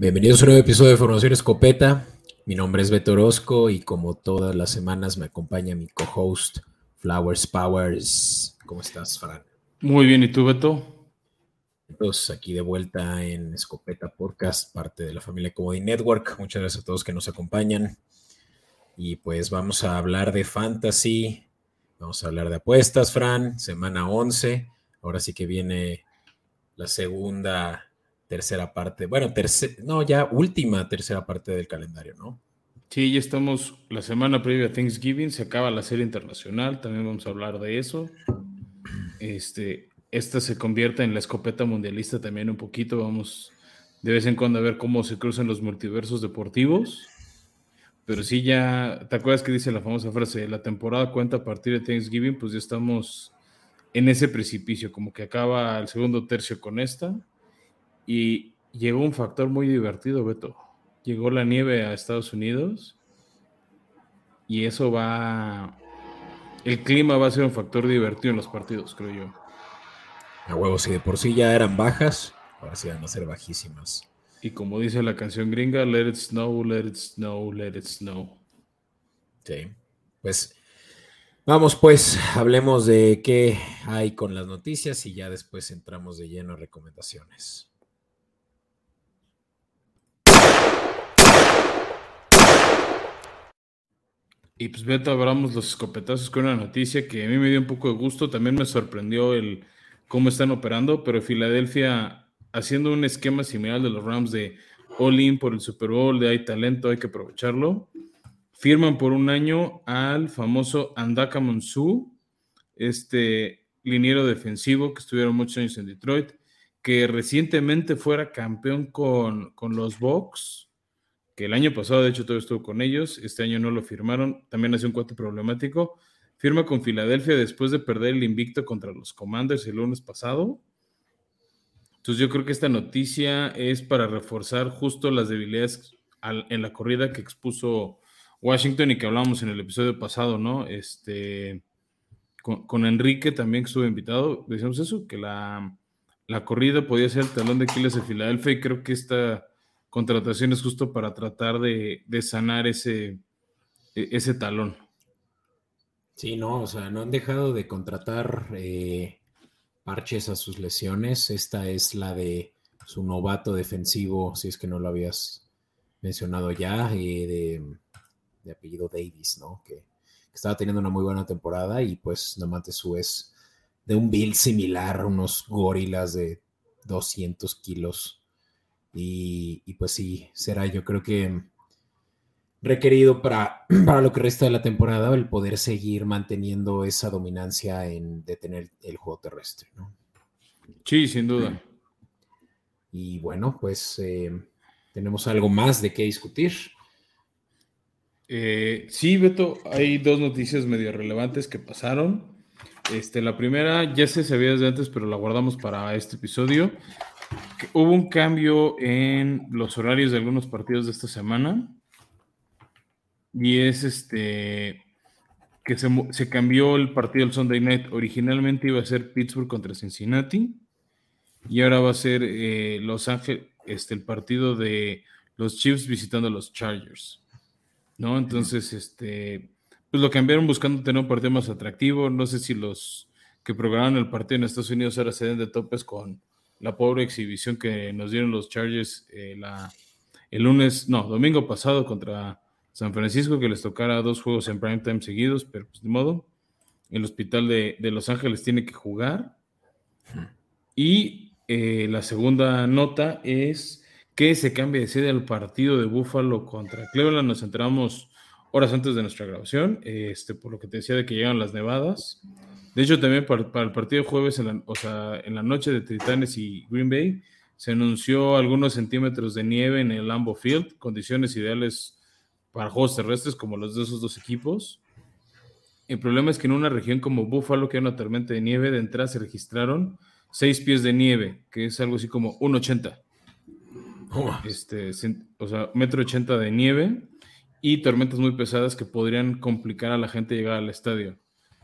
Bienvenidos a un nuevo episodio de Formación Escopeta. Mi nombre es Beto Orozco y como todas las semanas me acompaña mi co-host Flowers Powers. ¿Cómo estás, Fran? Muy bien, ¿y tú, Beto? Entonces, aquí de vuelta en Escopeta Podcast, parte de la familia Comedy Network. Muchas gracias a todos que nos acompañan. Y pues vamos a hablar de fantasy, vamos a hablar de apuestas, Fran, semana 11. Ahora sí que viene la segunda tercera parte, bueno, no, ya última tercera parte del calendario, ¿no? Sí, ya estamos la semana previa a Thanksgiving, se acaba la serie internacional, también vamos a hablar de eso. Este, esta se convierte en la escopeta mundialista también un poquito, vamos de vez en cuando a ver cómo se cruzan los multiversos deportivos. Pero sí ya, ¿te acuerdas que dice la famosa frase? La temporada cuenta a partir de Thanksgiving, pues ya estamos en ese precipicio, como que acaba el segundo tercio con esta y llegó un factor muy divertido, Beto. Llegó la nieve a Estados Unidos y eso va... El clima va a ser un factor divertido en los partidos, creo yo. A huevos, si de por sí ya eran bajas, ahora sí van a ser bajísimas. Y como dice la canción gringa, let it snow, let it snow, let it snow. Sí, pues vamos pues, hablemos de qué hay con las noticias y ya después entramos de lleno a recomendaciones. Y pues Beto, abramos los escopetazos con una noticia que a mí me dio un poco de gusto, también me sorprendió el cómo están operando, pero Filadelfia haciendo un esquema similar de los Rams de all-in por el Super Bowl, de hay talento, hay que aprovecharlo. Firman por un año al famoso Andaka Monsu, este liniero defensivo que estuvieron muchos años en Detroit, que recientemente fuera campeón con, con los Bucks que el año pasado, de hecho, todo estuvo con ellos, este año no lo firmaron, también hace un cuate problemático, firma con Filadelfia después de perder el invicto contra los Commanders el lunes pasado. Entonces yo creo que esta noticia es para reforzar justo las debilidades en la corrida que expuso Washington y que hablamos en el episodio pasado, ¿no? Este, con, Enrique también que estuvo invitado, decíamos eso, que la, la corrida podía ser el talón de Aquiles de Filadelfia y creo que esta contrataciones justo para tratar de, sanar ese, e, ese talón. Sí, no, o sea, no han dejado de contratar eh, parches a sus lesiones. Esta es la de su novato defensivo, si es que no lo habías mencionado ya, eh, de, apellido Davis, ¿no? Que, estaba teniendo una muy buena temporada y pues su es de un build similar, unos gorilas de 200 kilos y, pues sí, será yo creo que requerido para, para lo que resta de la temporada el poder seguir manteniendo esa dominancia en detener el juego terrestre, ¿no? Sí, sin duda. Y bueno, pues eh, tenemos algo más de qué discutir. Eh, sí, Beto, hay dos noticias medio relevantes que pasaron. Este, la primera ya se sabía desde antes, pero la guardamos para este episodio hubo un cambio en los horarios de algunos partidos de esta semana. Y es este que se, cambió el partido del Sunday Night. Originalmente iba a ser Pittsburgh contra Cincinnati. Y ahora va a ser eh, Los Ángeles, este, el partido de los Chiefs visitando a los Chargers. ¿No? Entonces, este, pues lo cambiaron buscando tener un partido más atractivo. No sé si los que programaron el partido en Estados Unidos ahora se den de topes con la pobre exhibición que nos dieron los Chargers eh, la, el lunes, no, domingo pasado contra San Francisco, que les tocara dos juegos en prime time seguidos, pero pues de modo, el hospital de, Los Ángeles tiene que jugar. Y eh, la segunda nota es que se cambia de sede al partido de Buffalo contra Cleveland. Nos enteramos horas antes de nuestra grabación, este, por lo que te decía de que llegan las nevadas. De hecho, también para, el partido de jueves, en la, o sea, en la noche de Titanes y Green Bay, se anunció algunos centímetros de nieve en el Lambo Field, condiciones ideales para juegos terrestres como los de esos dos equipos. El problema es que en una región como Buffalo, que hay una tormenta de nieve, de entrada se registraron seis pies de nieve, que es algo así como 1,80. Este, o sea, metro ochenta de nieve y tormentas muy pesadas que podrían complicar a la gente llegar al estadio.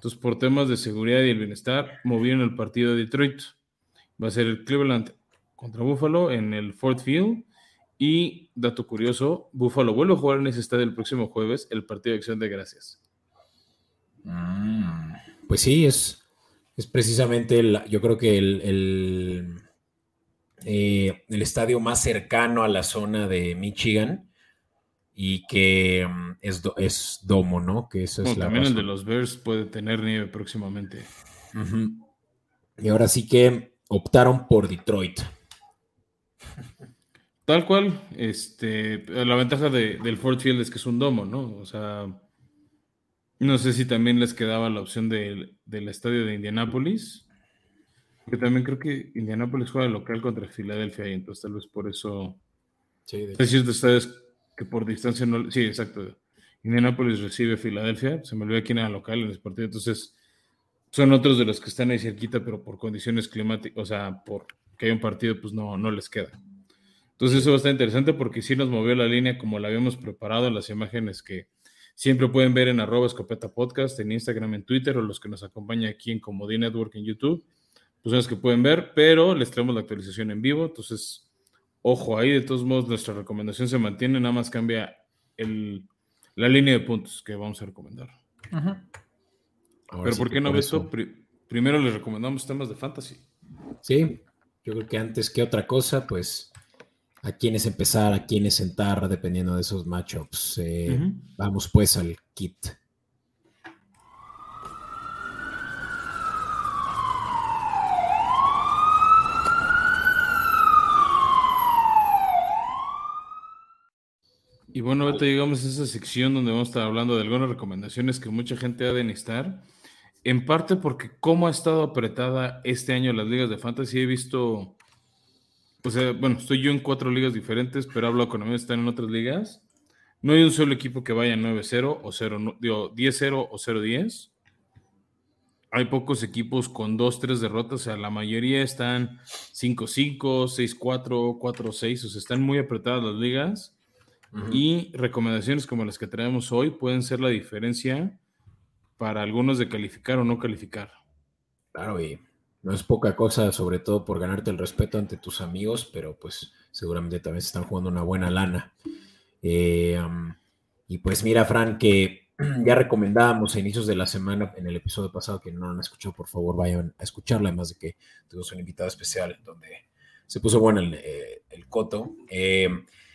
Entonces, por temas de seguridad y el bienestar, movieron el partido de Detroit. Va a ser el Cleveland contra Buffalo en el Ford Field Y, dato curioso, Buffalo vuelve a jugar en ese estadio el próximo jueves el partido de acción de gracias. Mm, pues sí, es, es precisamente, el, yo creo que el, eh, el, estadio más cercano a la zona de Michigan y que mm, es, es domo, ¿no? Que eso es también el de los Bears puede tener nieve próximamente. Y ahora sí que optaron por Detroit. Tal cual, este, la ventaja de, del Ford Field es que es un domo, ¿no? O sea, no sé si también les quedaba la opción del, estadio de Indianápolis, que también creo que Indianápolis juega local contra Filadelfia y entonces tal vez por eso sí, de... ciertos estadios que por distancia no... Sí, exacto. Indianápolis recibe Filadelfia, se me olvidó quién era local en ese partido, entonces son otros de los que están ahí cerquita, pero por condiciones climáticas, o sea, por que hay un partido, pues no, no les queda. Entonces eso va a estar interesante porque sí nos movió la línea como la habíamos preparado las imágenes que siempre pueden ver en arroba escopeta podcast, en Instagram, en Twitter o los que nos acompañan aquí en Comodí Network en YouTube, pues son los que pueden ver, pero les traemos la actualización en vivo, entonces ojo ahí, de todos modos nuestra recomendación se mantiene, nada más cambia el, la línea de puntos que vamos a recomendar. Pero ¿por qué no, Beto? primero les recomendamos temas de fantasy. Sí, yo creo que antes que otra cosa, pues a quiénes empezar, a quiénes sentar, dependiendo de esos matchups. Eh, vamos pues al kit. Y bueno, ahorita llegamos a esa sección donde vamos a estar hablando de algunas recomendaciones que mucha gente ha de necesitar. En parte porque cómo ha estado apretada este año las ligas de fantasy, he visto o sea, bueno, estoy yo en cuatro ligas diferentes, pero hablo con amigos que están en otras ligas. No hay un solo equipo que vaya 9-0 o 0, digo, 10-0 o 0-10. Hay pocos equipos con 2-3 derrotas, o sea, la mayoría están 5-5, 6-4, 4-6, o sea, están muy apretadas las ligas. Y recomendaciones como las que traemos hoy pueden ser la diferencia para algunos de calificar o no calificar. Claro, y no es poca cosa, sobre todo por ganarte el respeto ante tus amigos, pero pues seguramente también se están jugando una buena lana. Eh, y pues mira, Fran, que ya recomendábamos a inicios de la semana en el episodio pasado, que no lo han escuchado, por favor vayan a escucharlo, además de que tuvimos un invitado especial donde se puso bueno el, eh, coto. Eh,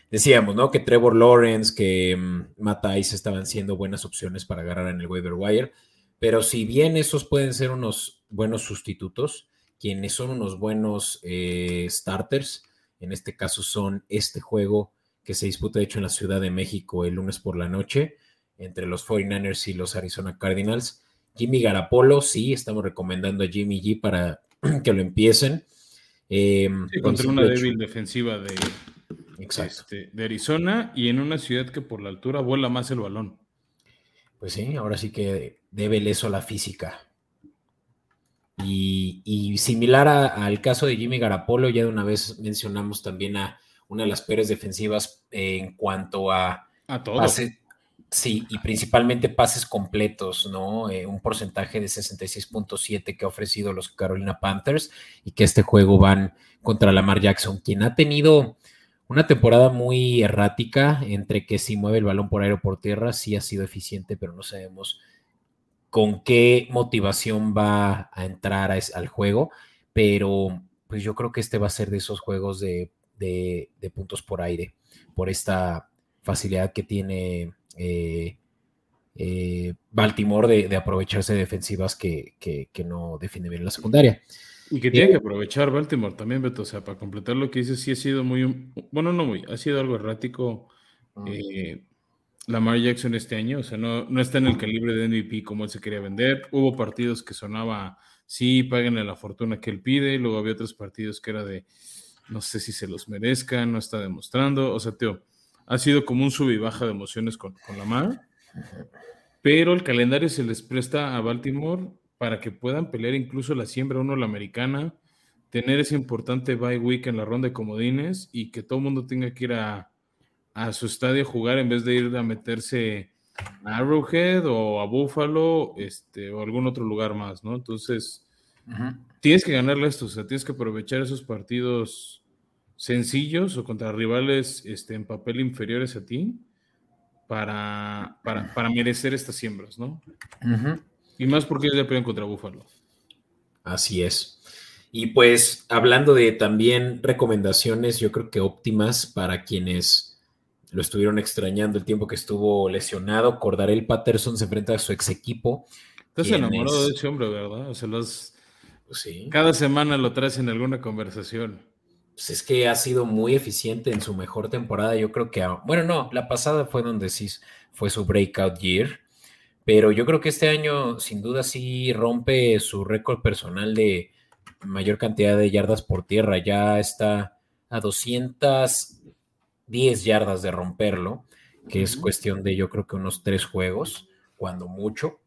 decíamos, ¿no? Que Trevor Lawrence, que um, Matt estaban siendo buenas opciones para agarrar en el waiver wire, pero si bien esos pueden ser unos buenos sustitutos, quienes son unos buenos eh, starters. En este caso son este juego que se disputa de hecho en la Ciudad de México el lunes por la noche entre los 49ers y los Arizona Cardinals. Jimmy Garapolo, sí, estamos recomendando a Jimmy G para que lo empiecen. Eh, contra una débil defensiva de, este, de Arizona y en una ciudad que por la altura vuela más el balón. Pues sí, ahora sí que debe eso a la física. Y, similar al caso de Jimmy Garapolo, ya de una vez mencionamos también a una de las peores defensivas en cuanto a, a todo. sí, y principalmente pases completos, ¿no? Eh, un porcentaje de 66.7 que ha ofrecido los Carolina Panthers y que este juego van contra Lamar Jackson, quien ha tenido una temporada muy errática entre que si mueve el balón por aire o por tierra, sí ha sido eficiente, pero no sabemos con qué motivación va a entrar al juego, pero pues yo creo que este va a ser de esos juegos de, puntos por aire, por esta facilidad que tiene eh, eh, Baltimore de, aprovecharse de defensivas que, no defiende bien la secundaria. Y que tiene que aprovechar Baltimore también, Beto, o sea, para completar lo que dices, sí ha sido muy, bueno, no muy, ha sido algo errático. Ah. Eh, Lamar Jackson este año, o sea, no, no está en el calibre de MVP como él se quería vender. Hubo partidos que sonaba, sí, páguenle la fortuna que él pide, luego había otros partidos que era de, no sé si se los merezca, no está demostrando, o sea, tío, ha sido como un sub y baja de emociones con, con Lamar, pero el calendario se les presta a Baltimore para que puedan pelear incluso la siembra uno la americana, tener ese importante bye week en la ronda de comodines y que todo el mundo tenga que ir a a su estadio a jugar en vez de ir a meterse a Arrowhead o a Buffalo este, o algún otro lugar más, ¿no? Entonces, tienes que ganarle esto, o sea, tienes que aprovechar esos partidos sencillos o contra rivales este, en papel inferiores a ti para, para, merecer estas siembras, ¿no? Y más porque ya pelean contra Búfalo. Así es. Y pues hablando de también recomendaciones, yo creo que óptimas para quienes lo estuvieron extrañando el tiempo que estuvo lesionado, Cordarel Patterson se enfrenta a su ex equipo. Estás enamorado de ese hombre, ¿verdad? O sea, los... Pues sí. Cada semana lo traes en alguna conversación. Pues es que ha sido muy eficiente en su mejor temporada. Yo creo que, bueno, no, la pasada fue donde sí fue su breakout year, pero yo creo que este año sin duda sí rompe su récord personal de mayor cantidad de yardas por tierra. Ya está a 210 yardas de romperlo, que es cuestión de yo creo que unos tres juegos, cuando mucho.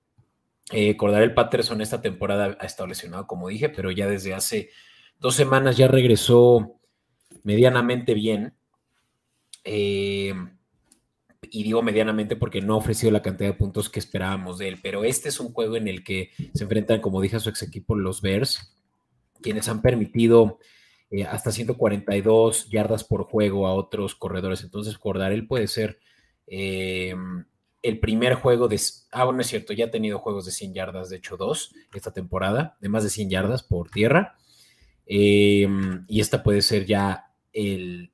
Eh, el Patterson esta temporada ha estado lesionado, como dije, pero ya desde hace dos semanas ya regresó medianamente bien. Eh, y digo medianamente porque no ha ofrecido la cantidad de puntos que esperábamos de él, pero este es un juego en el que se enfrentan, como dije a su ex equipo, los Bears, quienes han permitido eh, hasta 142 yardas por juego a otros corredores. Entonces, Cordarel puede ser eh, el primer juego de... Ah, bueno, es cierto, ya ha tenido juegos de 100 yardas, de hecho dos esta temporada, de más de 100 yardas por tierra. Eh, y esta puede ser ya el,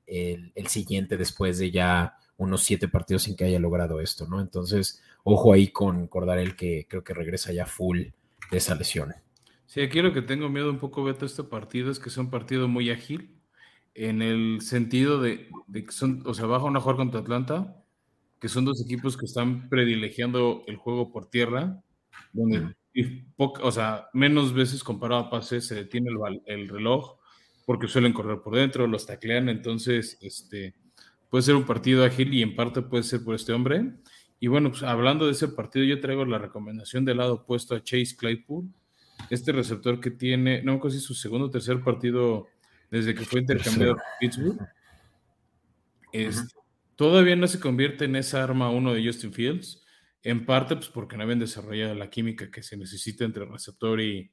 siguiente después de ya unos siete partidos sin que haya logrado esto, ¿no? Entonces, ojo ahí con Cordarel que creo que regresa ya full de esa lesión. Sí, aquí lo que tengo miedo un poco, Beto, este partido es que es un partido muy ágil, en el sentido de, que son, o sea, baja una jugar contra Atlanta, que son dos equipos que están privilegiando el juego por tierra, donde, o sea, menos veces comparado a pases se detiene el, el, reloj, porque suelen correr por dentro, los taclean, entonces, este, puede ser un partido ágil y en parte puede ser por este hombre. Y bueno, pues hablando de ese partido, yo traigo la recomendación del lado opuesto a Chase Claypool este receptor que tiene, no me acuerdo si su segundo o tercer partido desde que fue intercambiado con Pittsburgh, todavía no se convierte en esa arma uno de Justin Fields, en parte pues porque no habían desarrollado la química que se necesita entre receptor y,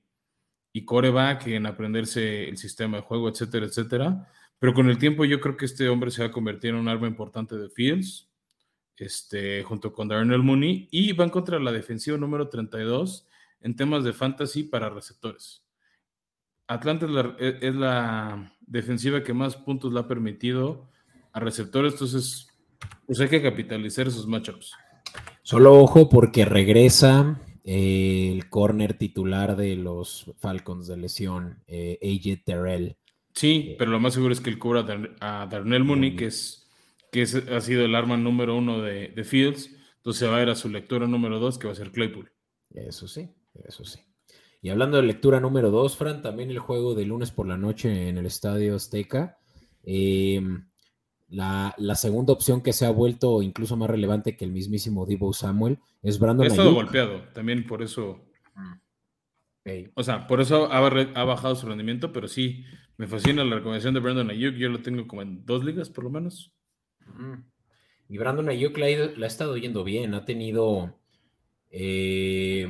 y coreback, en aprenderse el sistema de juego, etcétera, etcétera. Pero con el tiempo yo creo que este hombre se va a convertir en un arma importante de Fields, este, junto con Darnell Mooney, y van contra la defensiva número 32 en temas de fantasy para receptores. Atlanta e, es la, defensiva que más puntos le ha permitido a receptores, entonces pues hay que capitalizar esos matchups. Solo ojo porque regresa eh, el corner titular de los Falcons de lesión, eh, AJ Terrell. Sí, pero lo más seguro es que él cubra a Darnell Mooney, que, es, que ha sido el arma número uno de, de Fields, entonces va a ir a su lectura número dos, que va a ser Claypool. Eso sí eso sí. Y hablando de lectura número dos, Fran, también el juego de lunes por la noche en el Estadio Azteca. Em, la, segunda opción que se ha vuelto incluso más relevante que el mismísimo Divo Samuel es Brandon Ha estado golpeado, también por eso. O sea, por eso ha, bajado su rendimiento, pero sí, me fascina la recomendación de Brandon Ayuk. Yo lo tengo como en dos ligas, por lo menos. Y Brandon Ayuk la ha, estado yendo bien. Ha tenido eh,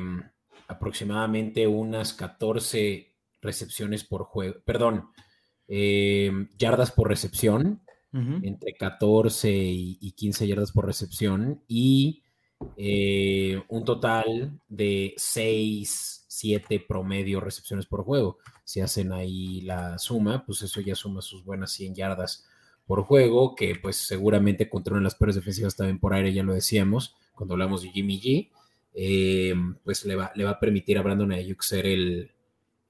aproximadamente unas 14 recepciones por juego, perdón, eh, yardas por recepción, entre 14 y, 15 yardas por recepción, y eh, un total de 6, 7 promedio recepciones por juego. Si hacen ahí la suma, pues eso ya suma sus buenas 100 yardas por juego, que pues seguramente controlan las peores defensivas también por aire, ya lo decíamos, cuando hablamos de Jimmy G. Eh, pues le va, le va, a permitir a Brandon Ayuk ser el,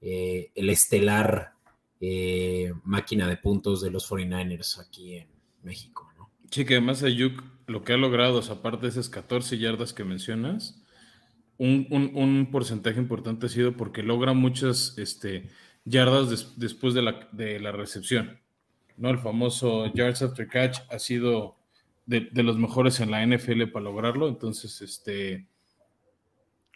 eh, el estelar eh, máquina de puntos de los 49ers aquí en México. ¿no? Sí, que además Ayuk lo que ha logrado, aparte de esas 14 yardas que mencionas, un, porcentaje importante ha sido porque logra muchas este, yardas después de la, de la recepción. ¿no? El famoso yards after catch ha sido de, de, los mejores en la NFL para lograrlo. Entonces, este,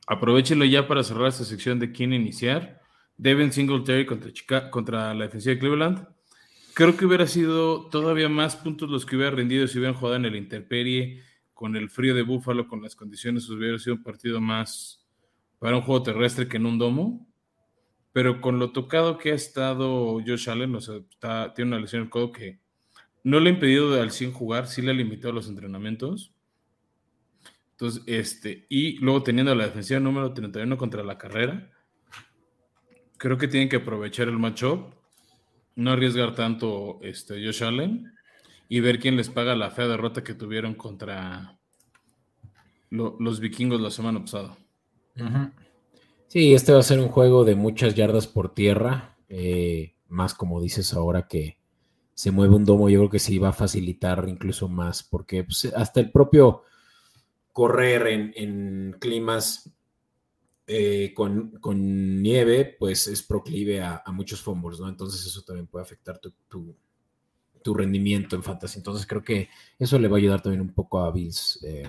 Aprovechenlo ya para cerrar esta sección de quién iniciar. Devin Singletary contra, contra la defensiva de Cleveland. Creo que hubiera sido todavía más puntos los que hubiera rendido si hubieran jugado en el Interperie, con el frío de Búfalo, con las condiciones, hubiera sido un partido más para un juego terrestre que en un domo. Pero con lo tocado que ha estado Josh Allen, tiene una lesión en el codo que no le ha impedido al 100 jugar, sí le ha limitado los entrenamientos. Entonces, este, y luego teniendo la defensiva número 31 contra la carrera, creo que tienen que aprovechar el matchup, no arriesgar tanto este, Josh Allen y ver quién les paga la fea derrota que tuvieron contra los vikingos la semana pasada. Sí, este va a ser un juego de muchas yardas por tierra, eh, más como dices ahora que se mueve un domo, yo creo que sí va a facilitar incluso más, porque pues, hasta el propio correr en, climas eh, con, nieve, pues es proclive a, muchos fumbles, ¿no? Entonces eso también puede afectar tu, rendimiento en fantasy. Entonces creo que eso le va a ayudar también un poco a Bills eh,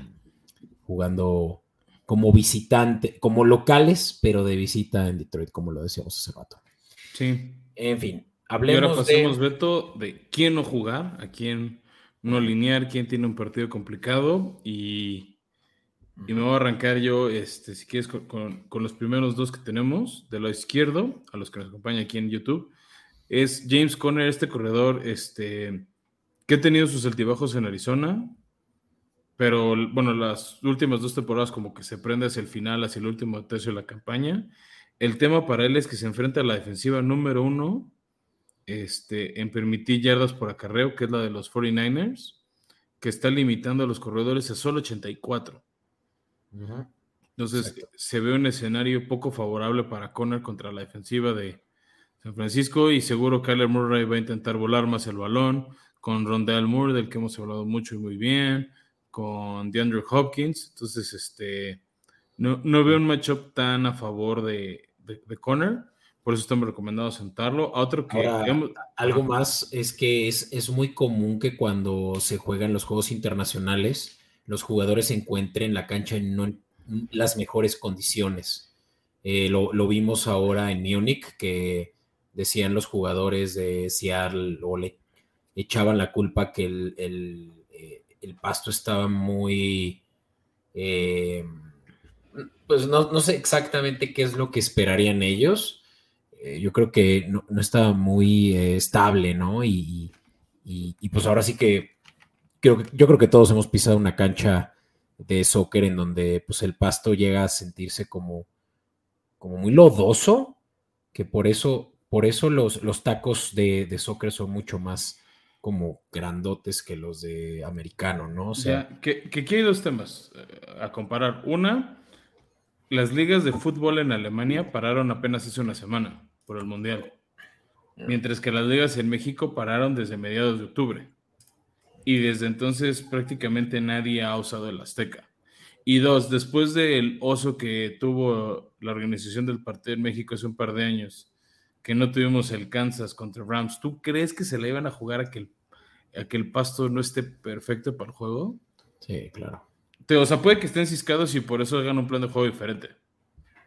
jugando como visitante, como locales, pero de visita en Detroit, como lo decíamos hace rato. Sí. En fin, hablemos y ahora pasemos, Beto, de quién no jugar, a quién no alinear, quién tiene un partido complicado y, me voy a arrancar yo, este, si quieres, con, los primeros dos que tenemos, de lo izquierdo, a los que nos acompañan aquí en YouTube, es James Conner, este corredor, este, que ha tenido sus altibajos en Arizona, pero bueno, las últimas dos temporadas como que se prende hacia el final, hacia el último tercio de la campaña. El tema para él es que se enfrenta a la defensiva número uno este, en permitir yardas por acarreo, que es la de los 49ers, que está limitando a los corredores a solo 84. Entonces se ve un escenario poco favorable para Conner contra la defensiva de San Francisco y seguro Kyler Murray va a intentar volar más el balón con Rondell Moore, del que hemos hablado mucho y muy bien con DeAndre Hopkins. Entonces, este, no, veo un matchup tan a favor de, de, Connor. Por eso estamos recomendando sentarlo. A otro que. algo más es que es, es, muy común que cuando se juegan los juegos internacionales, los jugadores se encuentren la cancha en no, las mejores condiciones. Eh, lo, vimos ahora en Munich, que decían los jugadores de Seattle o le echaban la culpa que el el pasto estaba muy... Eh, pues no, sé exactamente qué es lo que esperarían ellos. Eh, yo creo que no, estaba muy eh, estable, ¿no? Y, pues ahora sí que, creo yo creo que todos hemos pisado una cancha de soccer en donde pues el pasto llega a sentirse como, como muy lodoso, que por eso, por eso los, los tacos de, de soccer son mucho más como grandotes que los de americano, ¿no? O sea, que, que, hay dos temas eh, a comparar. Una, las ligas de fútbol en Alemania pararon apenas hace una semana por el Mundial, mientras que las ligas en México pararon desde mediados de octubre. Y desde entonces prácticamente nadie ha usado el Azteca. Y dos, después del oso que tuvo la organización del partido en México hace un par de años, que no tuvimos el Kansas contra Rams, ¿tú crees que se le iban a jugar a que el, a que el pasto no esté perfecto para el juego? Sí, claro. o sea, puede que estén ciscados y por eso hagan un plan de juego diferente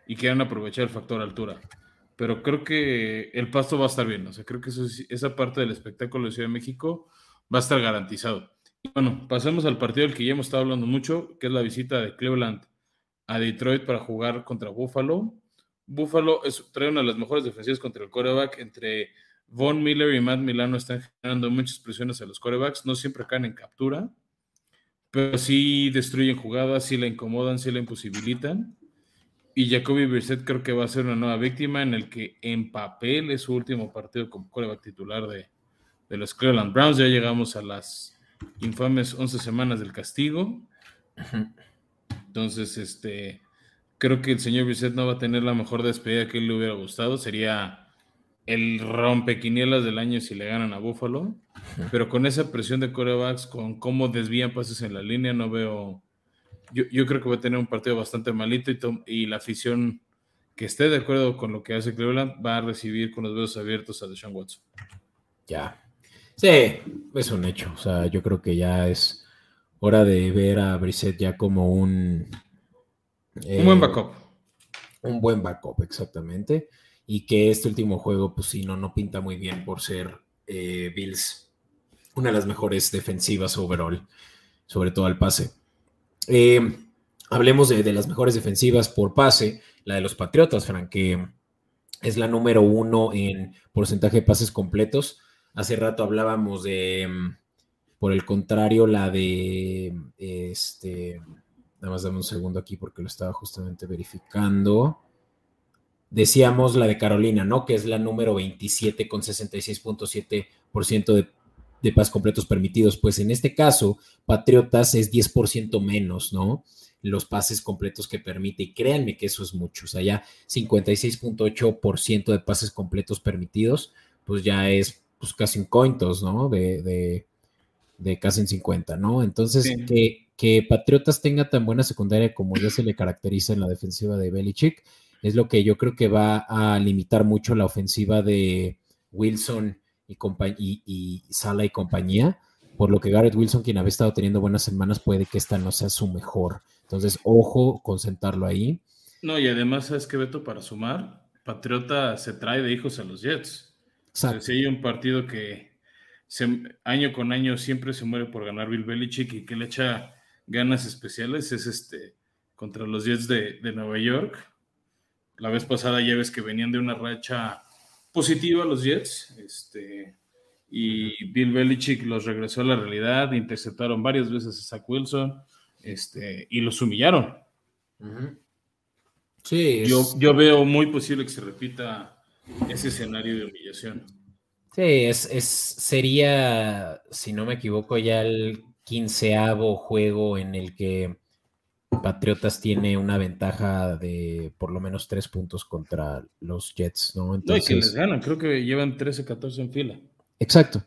y quieran aprovechar el factor altura. Pero creo que el pasto va a estar bien. O sea, creo que esa parte del espectáculo de Ciudad de México va a estar garantizado. Y bueno, pasemos al partido del que ya hemos estado hablando mucho, que es la visita de Cleveland a Detroit para jugar contra Buffalo. Buffalo trae una de las mejores defensivas contra el coreback. Entre Von Miller y Matt Milano están generando muchas presiones a los corebacks. No siempre caen en captura, pero sí destruyen jugadas, sí la incomodan, sí la imposibilitan. Y Jacoby Brissett creo que va a ser una nueva víctima en el que en papel es su último partido como coreback titular de, de los Cleveland Browns. Ya llegamos a las infames 11 semanas del castigo. Entonces, este Creo que el señor Bisset no va a tener la mejor despedida que él le hubiera gustado. Sería el rompequinielas del año si le ganan a Buffalo. Pero con esa presión de corebacks, con cómo desvían pases en la línea, no veo. Yo, creo que va a tener un partido bastante malito y, y, la afición que esté de acuerdo con lo que hace Cleveland va a recibir con los dedos abiertos a Deshaun Watson. Ya. Sí, es un hecho. O sea, yo creo que ya es hora de ver a Brissett ya como un un buen eh, backup. Un buen backup, exactamente. Y que este último juego, pues sí, no, no pinta muy bien por ser eh, Bills una de las mejores defensivas overall, sobre todo al pase. Eh, hablemos de, las mejores defensivas por pase, la de los Patriotas, Frank, que es la número uno en porcentaje de pases completos. Hace rato hablábamos de, Por el contrario, la de este, nada más dame un segundo aquí porque lo estaba justamente verificando. Decíamos la de Carolina, ¿no? Que es la número 27 con 66.7% de, de pas completos permitidos. Pues en este caso, Patriotas es 10% menos, ¿no? Los pases completos que permite. Y créanme que eso es mucho. O sea, ya 56.8% de pases completos permitidos, pues ya es pues casi un cointos, ¿no? de, de casi en 50, ¿no? Entonces, que, que, Patriotas tenga tan buena secundaria como ya se le caracteriza en la defensiva de Belichick, es lo que yo creo que va a limitar mucho la ofensiva de Wilson y, y, y Sala y compañía, por lo que Garrett Wilson, quien había estado teniendo buenas semanas, puede que esta no sea su mejor. Entonces, ojo con sentarlo ahí. No, y además, ¿sabes qué, Beto? Para sumar, Patriota se trae de hijos a los Jets. Exacto. si hay un partido que año con año siempre se muere por ganar Bill Belichick y que le echa ganas especiales es este contra los Jets de, Nueva York. La vez pasada ya ves que venían de una racha positiva los Jets, este, y Bill Belichick los regresó a la realidad, interceptaron varias veces a Zach Wilson, este, y los humillaron. Sí, yo, yo veo muy posible que se repita ese escenario de humillación. Sí, es, sería, si no me equivoco, ya el quinceavo juego en el que Patriotas tiene una ventaja de por lo menos tres puntos contra los Jets, ¿no? Entonces, no, que les ganan, creo que llevan 13, 14 en fila. Exacto.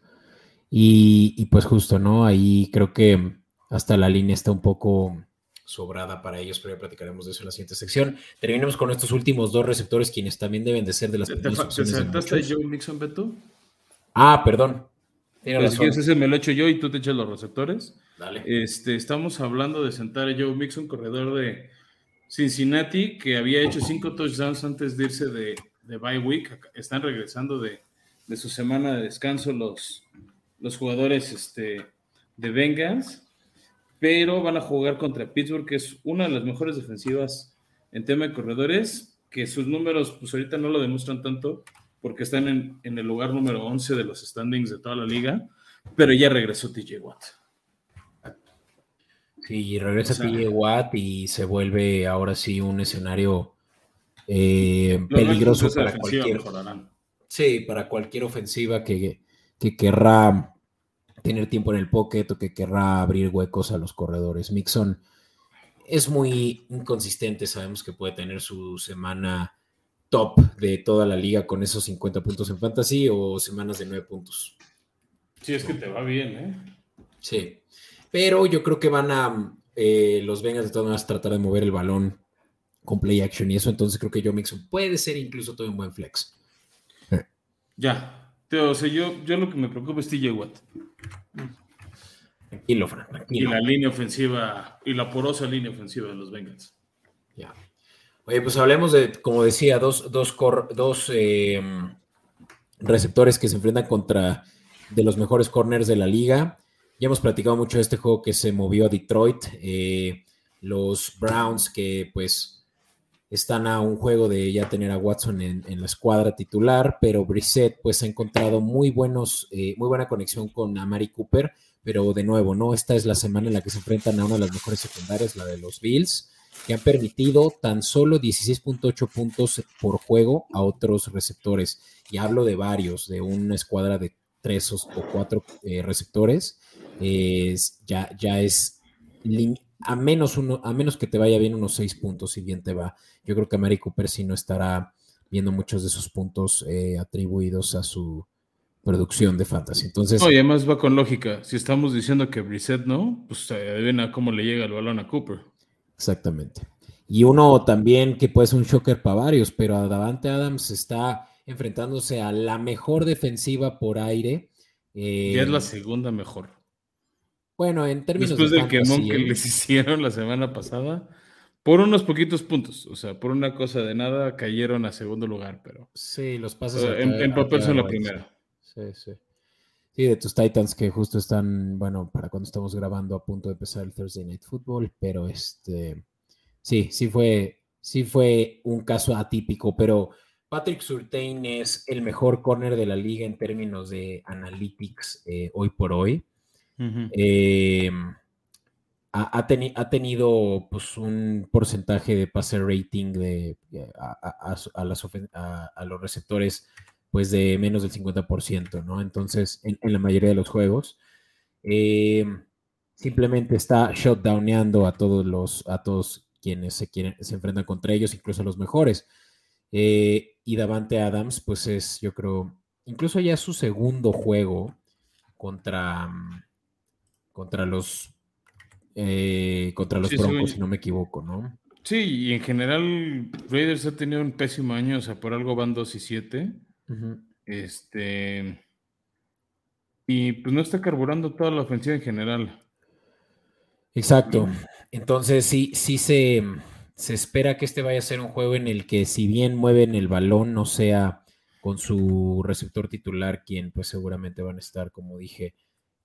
Y, y, pues justo, ¿no? Ahí creo que hasta la línea está un poco sobrada para ellos, pero ya platicaremos de eso en la siguiente sección. Terminemos con estos últimos dos receptores, quienes también deben de ser de las ¿Te, te, saltaste Joe Mixon, Beto? Ah, perdón. Pues si ese me lo echo yo y tú te echas los receptores. Dale. Este, estamos hablando de sentar a Joe Mixon, corredor de Cincinnati, que había hecho cinco touchdowns antes de irse de, de bye week. Están regresando de, de, su semana de descanso los, los jugadores este, de Bengals, pero van a jugar contra Pittsburgh, que es una de las mejores defensivas en tema de corredores, que sus números, pues ahorita no lo demuestran tanto, porque están en, el lugar número 11 de los standings de toda la liga, pero ya regresó TJ Watt. Sí, regresa TJ Watt y se vuelve ahora sí un escenario eh, peligroso para cualquier. Sí, para cualquier ofensiva que, que querrá tener tiempo en el pocket o que querrá abrir huecos a los corredores. Mixon es muy inconsistente, sabemos que puede tener su semana top de toda la liga con esos 50 puntos en fantasy o semanas de 9 puntos. Sí, es que te va bien, ¿eh? Sí, pero yo creo que van a eh, los Vengas de todas maneras tratar de mover el balón con play action y eso, entonces creo que Joe Mixon puede ser incluso todo un buen flex. Ya, o sea, yo, yo lo que me preocupa es TJ Watt. Tranquilo, tranquilo. Y la línea ofensiva, y la porosa línea ofensiva de los Bengals. Ya. Oye, pues hablemos de, como decía, dos, dos, dos eh, receptores que se enfrentan contra de los mejores corners de la liga. Ya hemos platicado mucho de este juego que se movió a Detroit. Eh, los Browns que pues están a un juego de ya tener a Watson en, la escuadra titular, pero Brissett pues ha encontrado muy buenos, eh, muy buena conexión con Amari Cooper, pero de nuevo, ¿no? Esta es la semana en la que se enfrentan a una de las mejores secundarias, la de los Bills que han permitido tan solo 16.8 puntos por juego a otros receptores. Y hablo de varios, de una escuadra de tres o cuatro eh, receptores. ya, ya es a menos, uno, a menos que te vaya bien unos seis puntos, si bien te va. Yo creo que Mary Cooper sí no estará viendo muchos de esos puntos eh, atribuidos a su producción de fantasy. Entonces, no, y además va con lógica. Si estamos diciendo que Brissett no, pues adivina a cómo le llega el balón a Cooper. Exactamente. Y uno también que puede ser un shocker para varios, pero Davante Adams está enfrentándose a la mejor defensiva por aire. y es la eh, segunda mejor. Bueno, en términos Después del quemón que ¿eh? les hicieron la semana pasada, por unos poquitos puntos, o sea, por una cosa de nada, cayeron a segundo lugar, pero. Sí, los pases. en, en papel son la primera. Sí, sí. Sí, de tus Titans que justo están, bueno, para cuando estamos grabando a punto de empezar el Thursday Night Football, pero este, sí, sí fue, sí fue un caso atípico, pero Patrick Surtain es el mejor corner de la liga en términos de analytics eh, hoy por hoy. Eh, ha, tenido pues, un porcentaje de pase rating de, a, los receptores pues de menos del 50%, ¿no? Entonces, en, la mayoría de los juegos, eh, simplemente está shutdowneando a todos los, a todos quienes se, quieren, se enfrentan contra ellos, incluso a los mejores. Eh, y Davante Adams, pues es, yo creo, incluso ya su segundo juego contra, contra los eh, contra los Broncos, si no me equivoco, ¿no? Sí, y en general Raiders ha tenido un pésimo año, o sea, por algo van 2 y 7. Este. Y pues no está carburando toda la ofensiva en general. Exacto. Entonces sí, sí se, se espera que este vaya a ser un juego en el que si bien mueven el balón, no sea con su receptor titular, quien pues seguramente van a estar, como dije,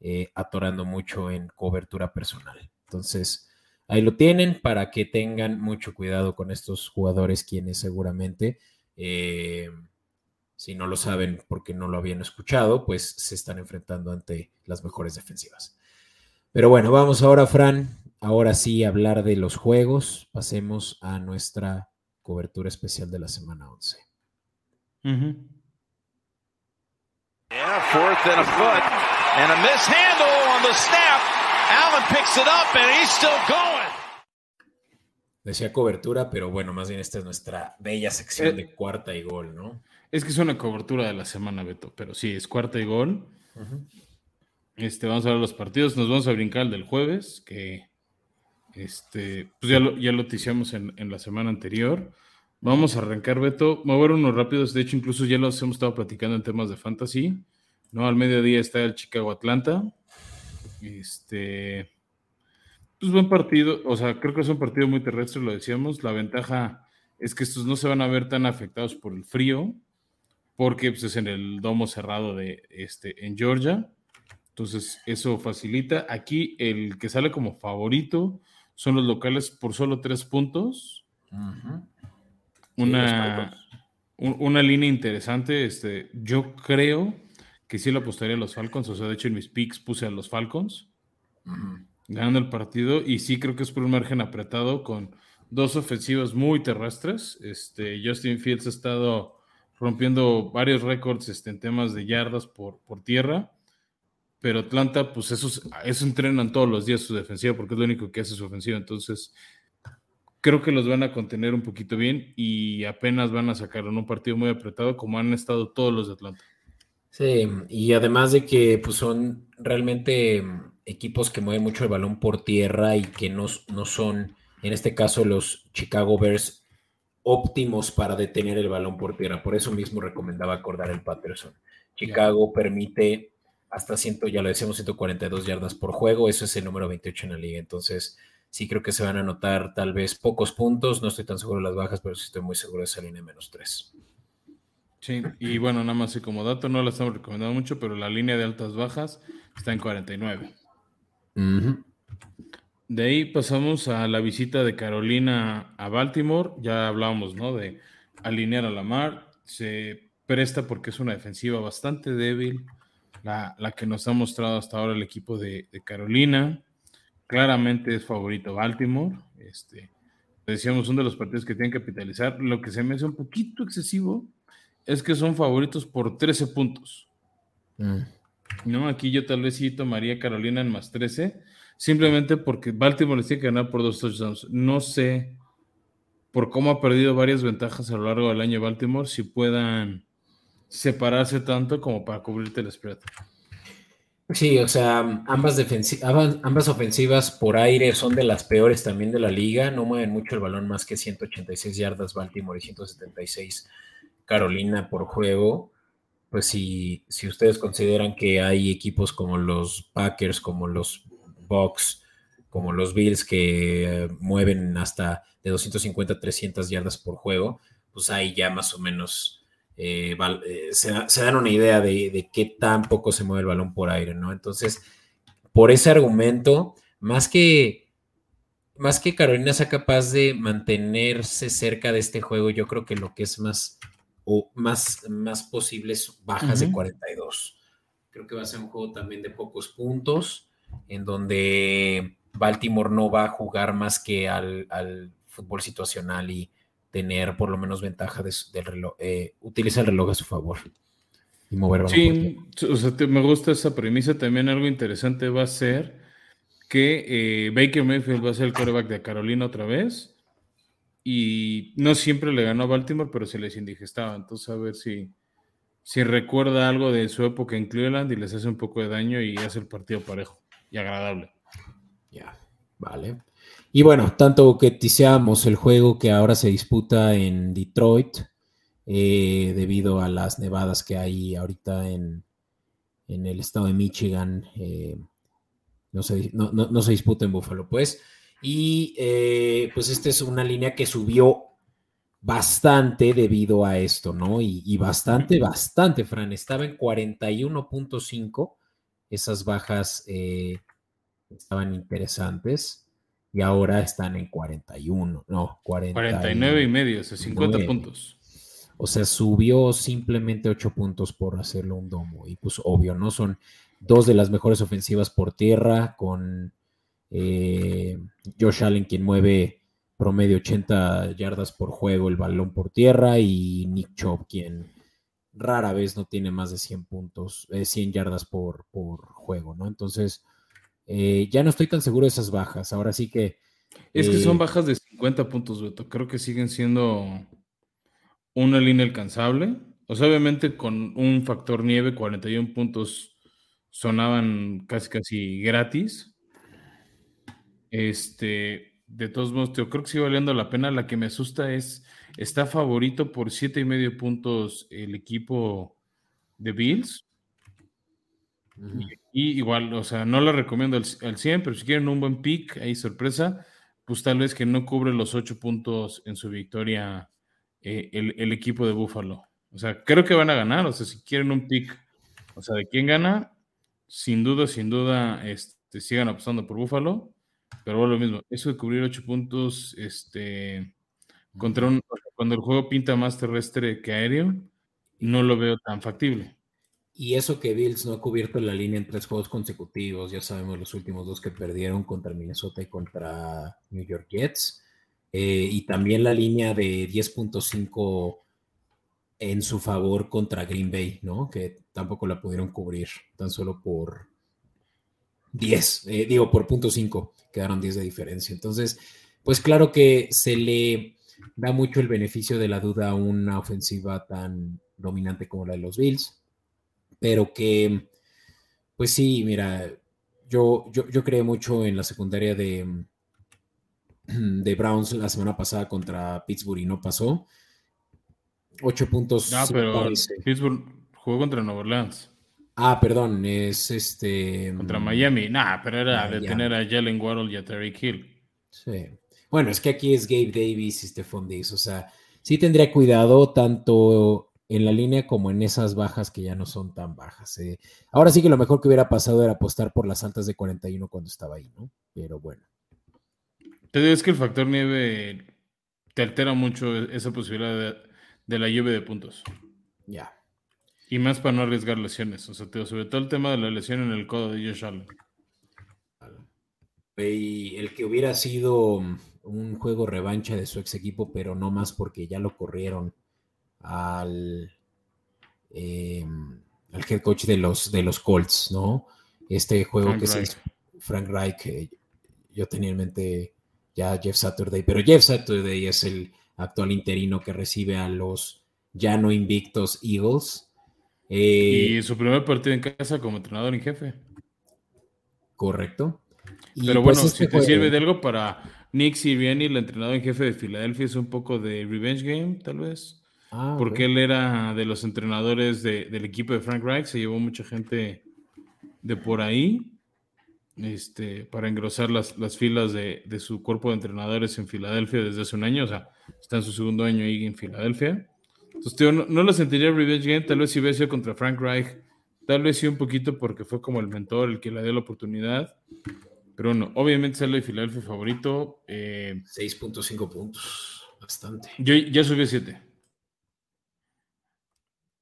eh, atorando mucho en cobertura personal. Entonces, ahí lo tienen para que tengan mucho cuidado con estos jugadores, quienes seguramente, eh, si no lo saben porque no lo habían escuchado, pues se están enfrentando ante las mejores defensivas. Pero bueno, vamos ahora, Fran, ahora sí a hablar de los juegos. Pasemos a nuestra cobertura especial de la semana 11. fourth and a foot, and a mishandle on the snap. Allen picks it up and he's still going. Decía cobertura, pero bueno, más bien esta es nuestra bella sección eh, de cuarta y gol, ¿no? Es que es una cobertura de la semana, Beto, pero sí, es cuarta y gol. Este, vamos a ver los partidos, nos vamos a brincar el del jueves, que este, pues ya lo, ya lo en, en, la semana anterior. Vamos a arrancar, Beto. Vamos a ver unos rápidos, de hecho, incluso ya los hemos estado platicando en temas de fantasy. ¿no? Al mediodía está el Chicago Atlanta. Este, pues buen partido, o sea, creo que es un partido muy terrestre, lo decíamos. La ventaja es que estos no se van a ver tan afectados por el frío, porque pues, es en el domo cerrado de este en Georgia. Entonces, eso facilita. Aquí el que sale como favorito son los locales por solo tres puntos. Una, una línea interesante. Este, yo creo que sí lo apostaría a los Falcons. O sea, de hecho, en mis picks puse a los Falcons ganando el partido. Y sí creo que es por un margen apretado con dos ofensivas muy terrestres. Este, Justin Fields ha estado rompiendo varios récords este, en temas de yardas por, por tierra. Pero Atlanta, pues eso, eso entrenan todos los días su defensiva porque es lo único que hace su ofensiva. Entonces, creo que los van a contener un poquito bien y apenas van a sacar en un partido muy apretado como han estado todos los de Atlanta. Sí, y además de que pues, son realmente equipos que mueven mucho el balón por tierra y que no, no son, en este caso, los Chicago Bears óptimos para detener el balón por tierra. Por eso mismo recomendaba acordar el Patterson. Chicago permite hasta 100, ya lo decíamos, 142 yardas por juego. Eso es el número 28 en la liga. Entonces, sí creo que se van a anotar tal vez pocos puntos. No estoy tan seguro de las bajas, pero sí estoy muy seguro de esa línea menos 3. Sí, y bueno, nada más y como dato, no la estamos recomendando mucho, pero la línea de altas bajas está en 49. De ahí pasamos a la visita de Carolina a Baltimore. Ya hablábamos, ¿no? De alinear a la mar. Se presta porque es una defensiva bastante débil, la, que nos ha mostrado hasta ahora el equipo de, Carolina. Claramente es favorito Baltimore. Este, decíamos, uno de los partidos que tienen que capitalizar. Lo que se me hace un poquito excesivo es que son favoritos por 13 puntos. Mm. No, aquí yo tal vez sí tomaría Carolina en más 13, simplemente porque Baltimore tiene que ganar por dos touchdowns. No sé por cómo ha perdido varias ventajas a lo largo del año Baltimore, si puedan separarse tanto como para cubrirte el spread. Sí, o sea, ambas, ambas ofensivas por aire son de las peores también de la liga, no mueven mucho el balón más que 186 yardas Baltimore y 176 Carolina por juego, pues si ustedes consideran que hay equipos como los Packers, como los Bucks, como los Bills que eh, mueven hasta de 250 a 300 yardas por juego, pues ahí ya más o menos eh, eh, se, dan una idea de, de, qué tan poco se mueve el balón por aire, ¿no? Entonces, por ese argumento, más que, más que Carolina sea capaz de mantenerse cerca de este juego, yo creo que lo que es más o más, más posibles bajas de 42. Creo que va a ser un juego también de pocos puntos. En donde Baltimore no va a jugar más que al, fútbol situacional y tener por lo menos ventaja del reloj, eh, utiliza el reloj a su favor y mover Sí, o sea, me gusta esa premisa. También algo interesante va a ser que eh, Baker Mayfield va a ser el quarterback de Carolina otra vez. Y no siempre le ganó a Baltimore, pero se les indigestaba. Entonces, a ver si, si recuerda algo de su época en Cleveland y les hace un poco de daño y hace el partido parejo y agradable. Ya, vale. Y bueno, tanto que tiseamos el juego que ahora se disputa en Detroit, eh, debido a las nevadas que hay ahorita en, en el estado de Michigan. Eh, no, se, no, se disputa en Buffalo, pues. Y eh, pues esta es una línea que subió bastante debido a esto, ¿no? Y, bastante, bastante, Fran. Estaba en 41.5. Esas bajas eh, estaban interesantes. Y ahora están en 41, no, 49 y medio, o sea, 50 puntos. O sea, subió simplemente 8 puntos por hacerlo un domo. Y pues obvio, ¿no? Son dos de las mejores ofensivas por tierra, con eh, Josh Allen quien mueve promedio 80 yardas por juego el balón por tierra y Nick Chubb quien rara vez no tiene más de 100 puntos, 100 eh, yardas por, por, juego, ¿no? Entonces, eh, ya no estoy tan seguro de esas bajas. Ahora sí que... Es que son bajas de 50 puntos, Beto. Creo que siguen siendo una línea alcanzable. O sea, obviamente con un factor nieve, 41 puntos sonaban casi casi gratis. Este, de todos modos, yo creo que sigue valiendo la pena. La que me asusta es, está favorito por siete y medio puntos el equipo de Bills. y, igual, o sea, no lo recomiendo al, 100, pero si quieren un buen pick, ahí sorpresa, pues tal vez que no cubre los ocho puntos en su victoria eh, el, el, equipo de Buffalo. O sea, creo que van a ganar. O sea, si quieren un pick, o sea, de quién gana, sin duda, sin duda, este, sigan apostando por Búfalo. Pero bueno, lo mismo, eso de cubrir ocho puntos, este, contra un, cuando el juego pinta más terrestre que aéreo, no lo veo tan factible. Y eso que Bills no ha cubierto la línea en tres juegos consecutivos, ya sabemos los últimos dos que perdieron contra Minnesota y contra New York Jets. Eh, y también la línea de 10.5 en su favor contra Green Bay, ¿no? Que tampoco la pudieron cubrir, tan solo por 10, eh, digo, por punto 5, quedaron 10 de diferencia. Entonces, pues claro que se le da mucho el beneficio de la duda a una ofensiva tan dominante como la de los Bills, pero que, pues sí, mira, yo, yo, yo creé mucho en la secundaria de, de Browns la semana pasada contra Pittsburgh y no pasó. Ocho puntos. No, pero Pittsburgh jugó contra Nueva Orleans. Ah, perdón, es este. Contra mm, Miami. Nah, pero era de tener a Jalen Waddle y a Terry Hill. Sí. Bueno, es que aquí es Gabe Davis y Stephon Diggs. O sea, sí tendría cuidado tanto en la línea como en esas bajas que ya no son tan bajas. Eh. Ahora sí que lo mejor que hubiera pasado era apostar por las altas de 41 cuando estaba ahí, ¿no? Pero bueno. Te digo, es que el factor nieve te altera mucho esa posibilidad de de la lluvia de puntos. Ya. Y más para no arriesgar lesiones. O sea, sobre todo el tema de la lesión en el codo de Josh Allen. Y el que hubiera sido un juego revancha de su ex equipo, pero no más porque ya lo corrieron al, em, al head coach de los, de los Colts, ¿no? Este juego que es Frank Reich, yo tenía en mente ya Jeff Saturday, pero Jeff Saturday es el actual interino que recibe a los ya no invictos Eagles. Y eh, su primer partido en casa como entrenador en jefe. Correcto. Pero pues bueno, si te sirve de algo para Nick Sirianni, el entrenador en jefe de Filadelfia, es un poco de revenge game, tal vez. Ah, porque él era de los entrenadores del equipo de Frank Reich, se llevó mucha gente de por ahí este, para engrosar las, filas de, su cuerpo de entrenadores en Filadelfia desde hace un año, o sea, está en su segundo año ahí en Filadelfia. Entonces, no, lo sentiría Revenge Game, tal vez si hubiese sido contra Frank Reich, tal vez sí un poquito porque fue como el mentor, el que le dio la oportunidad. Pero bueno, obviamente sale de Filadelfia favorito. 6.5 eh, puntos, bastante. Yo ya subí a 7.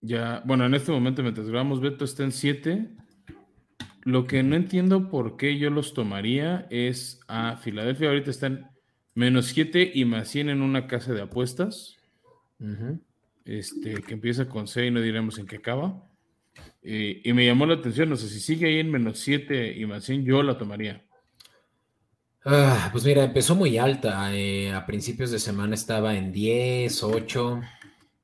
Ya, bueno, en este momento, mientras grabamos, Beto está en 7 Lo que no entiendo por qué yo los tomaría es a Filadelfia. Ahorita están menos 7 y más 100 en una casa de apuestas. Este, que empieza con C y no diremos en qué acaba. Eh, y me llamó la atención, no sé si sigue ahí en menos 7 y más 100, yo la tomaría. Ah, pues mira, empezó muy alta. Eh, a principios de semana estaba en 10, 8.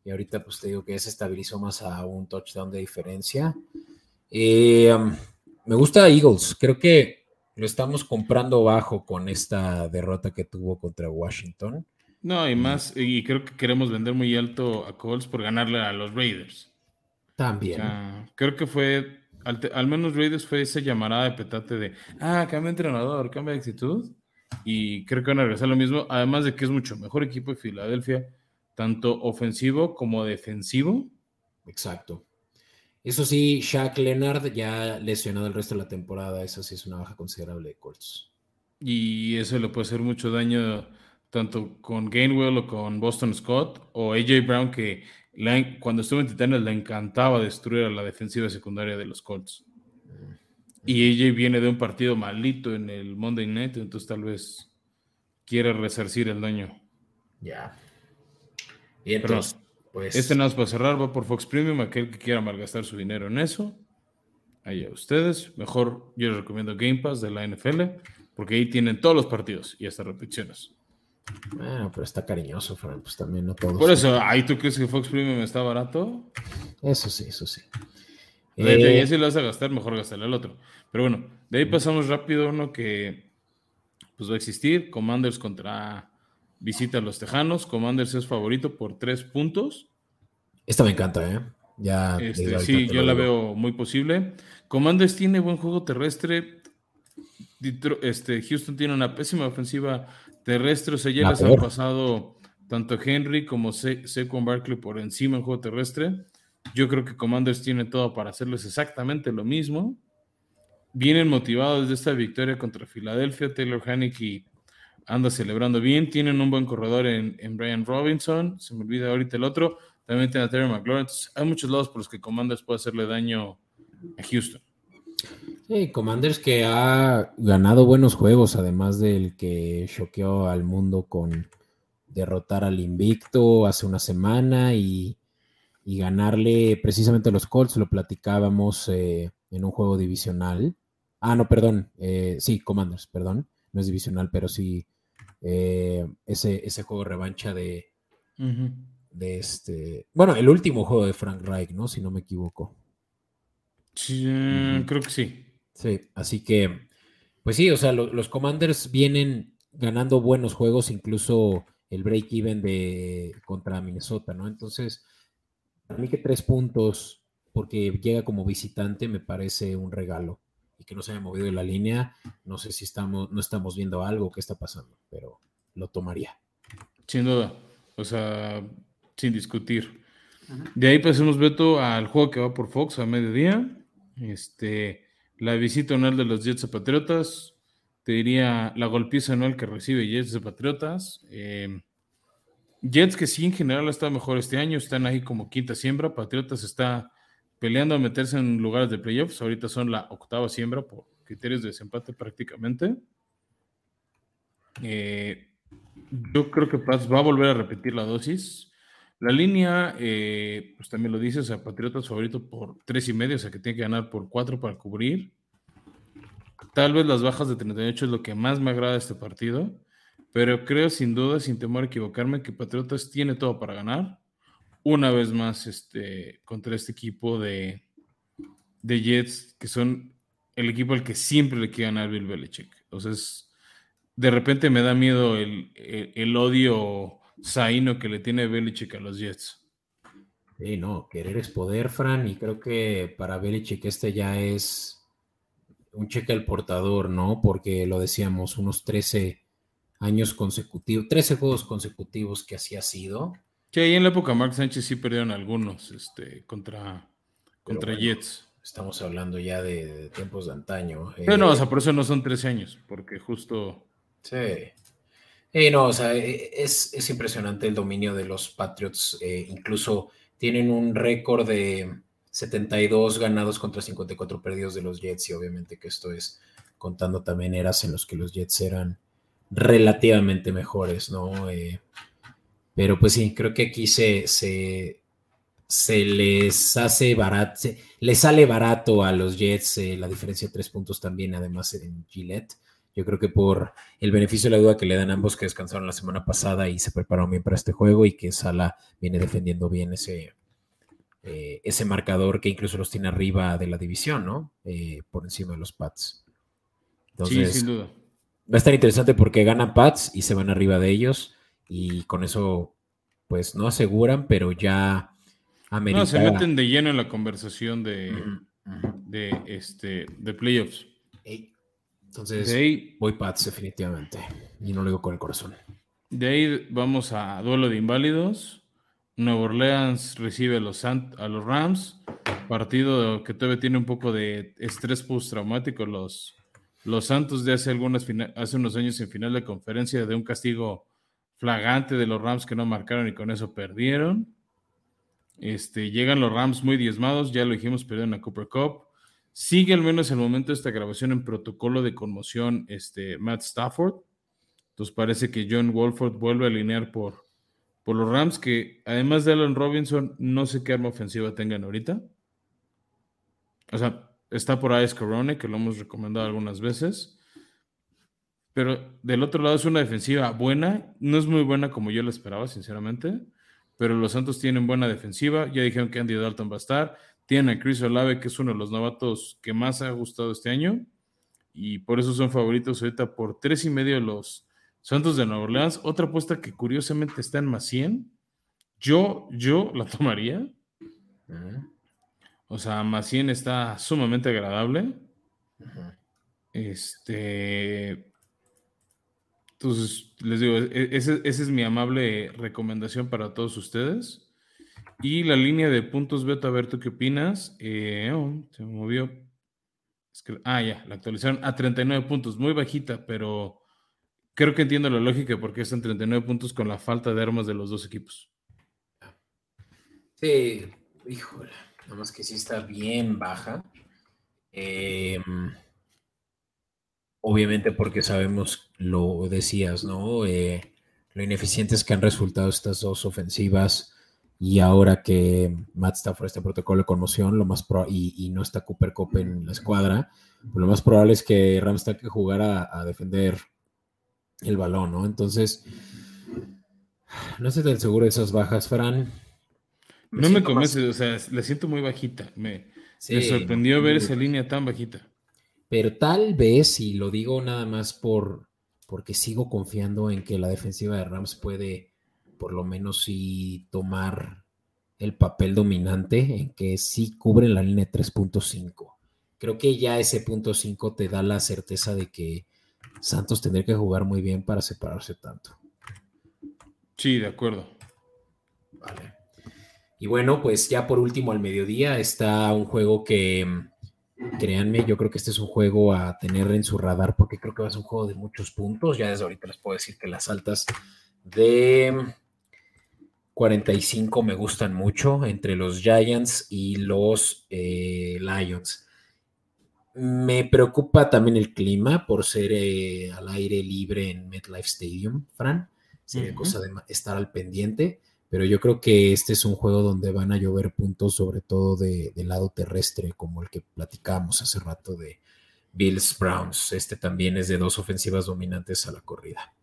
Y ahorita pues te digo que se estabilizó más a un touchdown de diferencia. Eh, me gusta Eagles. Creo que lo estamos comprando bajo con esta derrota que tuvo contra Washington. No, y más, y creo que queremos vender muy alto a Colts por ganarle a los Raiders. También. creo que fue, al, menos Raiders fue esa llamarada de petate de, ah, cambia entrenador, cambia de actitud. Y creo que van a regresar lo mismo, además de que es mucho mejor equipo de Filadelfia, tanto ofensivo como defensivo. Exacto. Eso sí, Shaq Leonard ya lesionado el resto de la temporada. Eso sí es una baja considerable de Colts. Y eso le puede hacer mucho daño tanto con Gainwell o con Boston Scott o AJ Brown, que cuando estuvo en Titanes le encantaba destruir a la defensiva secundaria de los Colts. Y AJ viene de un partido malito en el Monday Night, entonces tal vez quiere resarcir el daño. Ya. Y entonces, pues, este nada más para cerrar, va por Fox Premium, aquel que quiera malgastar su dinero en eso. Ahí a ustedes. Mejor yo les recomiendo Game Pass de la NFL, porque ahí tienen todos los partidos y hasta repeticiones. Bueno, pero está cariñoso, Fran, pues también no todos. Por eso, ¿ahí tú crees que Fox Premium está barato? Eso sí, eso sí. De, eh, si lo vas a gastar, mejor gastarle al otro. Pero bueno, de ahí pasamos rápido uno que pues va a existir, Commanders contra visita a los Tejanos. Commanders es favorito por tres puntos. Esta me encanta, ¿eh? Ya, este, sí, yo la veo muy posible. Commanders tiene buen juego terrestre. Este, Houston tiene una pésima ofensiva terrestre. Les han pasado tanto Henry como Sequon Barkley por encima en juego terrestre. Yo creo que Commanders tiene todo para hacerles exactamente lo mismo. Vienen motivados de esta victoria contra Filadelfia. Taylor Haneke anda celebrando bien. Tienen un buen corredor en, Brian Robinson. Se me olvida ahorita el otro. También tiene a Terry McLaurin. hay muchos lados por los que Commanders puede hacerle daño a Houston. Sí, Commanders que ha ganado buenos juegos, además del que choqueó al mundo con derrotar al Invicto hace una semana y, ganarle precisamente a los Colts, lo platicábamos eh, en un juego divisional. Ah, no, perdón, eh, sí, Commanders, perdón, no es divisional, pero sí eh, ese, ese juego revancha de, de este. Bueno, el último juego de Frank Reich, ¿no? Si no me equivoco. Sí, creo que sí. Sí, así que, pues sí, o sea, los Commanders vienen ganando buenos juegos, incluso el break-even de contra Minnesota, ¿no? Entonces, para mí que tres puntos, porque llega como visitante, me parece un regalo y que no se haya movido de la línea, no sé si estamos, no estamos viendo algo que está pasando, pero lo tomaría. Sin duda, o sea, sin discutir. De ahí pasemos, Beto, al juego que va por Fox a mediodía. Este, la visita anual de los Jets a Patriotas. Te diría la golpiza anual que recibe Jets de Patriotas. Em, Jets que sí en general está mejor este año, están ahí como quinta siembra. Patriotas está peleando a meterse en lugares de playoffs. Ahorita son la octava siembra por criterios de desempate prácticamente. Eh, yo creo que Paz va a volver a repetir la dosis. La línea, eh, pues también lo dice, o sea, Patriotas favorito por tres y medio, o sea que tiene que ganar por cuatro para cubrir. Tal vez las bajas de 38 es lo que más me agrada este partido, pero creo sin duda, sin temor a equivocarme, que Patriotas tiene todo para ganar una vez más este, contra este equipo de, de Jets, que son el equipo al que siempre le quiere ganar Bill Belichick. Entonces, de repente me da miedo el, el, odio saíno que le tiene Belichick a los Jets. Sí, no, querer es poder, Fran, y creo que para Belichick este ya es un cheque al portador, ¿no? Porque lo decíamos, unos 13 años consecutivos, 13 juegos consecutivos que así ha sido Sí, ahí en la época Mark Sánchez sí perdieron algunos este, contra, contra Jets. Estamos hablando ya de, tiempos de antaño. Pero no, o sea, por eso no son 13 años, porque justo. Sí. Eh, no, o sea, e, es, impresionante el dominio de los Patriots. Eh, incluso tienen un récord de 72 ganados contra 54 perdidos de los Jets y obviamente que esto es contando también eras en los que los Jets eran relativamente mejores, ¿no? Eh, pero pues sí, creo que aquí se, se, se les hace barato, les sale barato a los Jets eh, la diferencia de tres puntos también, además en Gillette. Yo creo que por el beneficio de la duda que le dan ambos que descansaron la semana pasada y se prepararon bien para este juego y que Sala viene defendiendo bien ese, eh, ese marcador que incluso los tiene arriba de la división, ¿no? Eh, por encima de los Pats. sí, sin duda. Va a estar interesante porque ganan Pats y se van arriba de ellos y con eso, pues no aseguran, pero ya amerita... No, se meten de lleno en la conversación de, de, este, de playoffs. Entonces, voy Pats definitivamente. Y no lo digo con el corazón. De ahí vamos a duelo de inválidos. Nueva Orleans recibe a los, a los Rams. Partido que todavía tiene un poco de estrés postraumático. Los, los Santos de hace, algunas hace unos años en final de conferencia de un castigo flagante de los Rams que no marcaron y con eso perdieron. Este, llegan los Rams muy diezmados, ya lo dijimos, perdieron a Cooper Cup. Sigue al menos el momento de esta grabación en protocolo de conmoción este, Matt Stafford. Entonces parece que John Wolford vuelve a alinear por, por los Rams, que además de Alan Robinson, no sé qué arma ofensiva tengan ahorita. O sea, está por ahí Corone, que lo hemos recomendado algunas veces. Pero del otro lado es una defensiva buena. No es muy buena como yo lo esperaba, sinceramente. Pero los Santos tienen buena defensiva. Ya dijeron que Andy Dalton va a estar. Tienen a Chris Olave, que es uno de los novatos que más ha gustado este año. Y por eso son favoritos ahorita por tres y medio los Santos de Nueva Orleans. Otra apuesta que curiosamente está en más 100. Yo, yo la tomaría. O sea, más 100 está sumamente agradable. Este. Entonces, les digo, e, esa es mi amable recomendación para todos ustedes. Y la línea de puntos beta, a ver tú qué opinas. Eh, oh, se movió. ah, ya, la actualizaron a 39 puntos, muy bajita, pero creo que entiendo la lógica porque están 39 puntos con la falta de armas de los dos equipos. Sí, híjole, nada más que sí está bien baja. Em, obviamente porque sabemos, lo decías, ¿no? Eh, lo ineficientes que han resultado estas dos ofensivas y ahora que Matt está fuera este protocolo de conmoción, lo más y, no está Cooper Cup en la escuadra, pues lo más probable es que Rams tenga que jugar a, defender el balón, ¿no? Entonces, no estoy tan seguro de esas bajas, Fran. no me convence, o sea, la siento muy bajita. Me, sorprendió ver esa línea tan bajita. Pero tal vez, y lo digo nada más por porque sigo confiando en que la defensiva de Rams puede por lo menos sí tomar el papel dominante en que sí cubre la línea 3.5. Creo que ya ese punto 5 te da la certeza de que Santos tendría que jugar muy bien para separarse tanto. Sí, de acuerdo. Vale. Y bueno, pues ya por último al mediodía está un juego que, créanme, yo creo que este es un juego a tener en su radar porque creo que va a ser un juego de muchos puntos. Ya desde ahorita les puedo decir que las altas de 45 me gustan mucho entre los Giants y los eh, Lions. Me preocupa también el clima por ser eh, al aire libre en MetLife Stadium, Fran. Sería cosa de estar al pendiente, pero yo creo que este es un juego donde van a llover puntos, sobre todo de, del lado terrestre, como el que platicábamos hace rato de Bills Browns. Este también es de dos ofensivas dominantes a la corrida.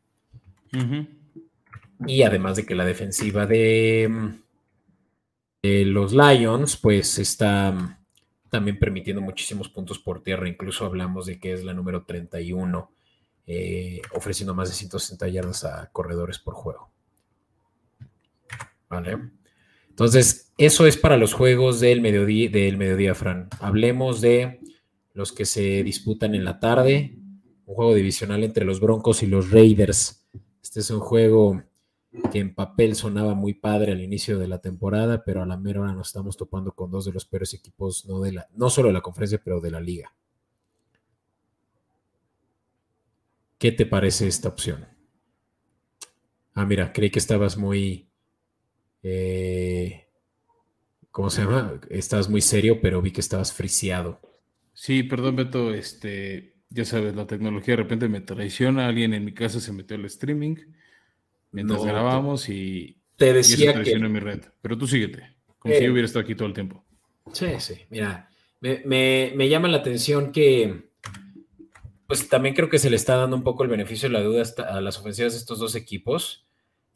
Y además de que la defensiva de, los Lions, pues está también permitiendo muchísimos puntos por tierra. Incluso hablamos de que es la número 31, eh, ofreciendo más de 160 yardas a corredores por juego. Vale. Entonces, eso es para los juegos del mediodía, del mediodía, Fran. Hablemos de los que se disputan en la tarde. Un juego divisional entre los Broncos y los Raiders. Este es un juego que en papel sonaba muy padre al inicio de la temporada, pero a la mera hora nos estamos topando con dos de los peores equipos, no, de la, no solo de la conferencia, pero de la liga. ¿Qué te parece esta opción? Ah, mira, creí que estabas muy... Eh, ¿cómo se llama? Estás muy serio, pero vi que estabas friseado. Sí, perdón, Beto, este, ya sabes, la tecnología de repente me traiciona, alguien en mi casa se metió al streaming mientras grabamos y te decía y que mi red. Pero tú síguete, como si yo eh. hubiera estado aquí todo el tiempo. Sí, sí, mira, me, llama la atención que pues también creo que se le está dando un poco el beneficio de la duda a las ofensivas de estos dos equipos,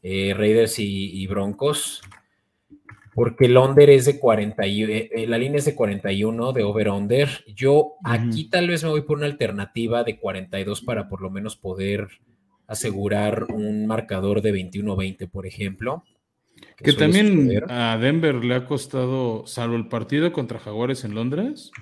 eh, Raiders y, Broncos, porque el under es de 40, eh, la línea es de 41 de over-under. Yo aquí tal vez me voy por una alternativa de 42 para por lo menos poder asegurar un marcador de 21-20, por ejemplo. Que, también a Denver le ha costado, salvo el partido contra Jaguares en Londres,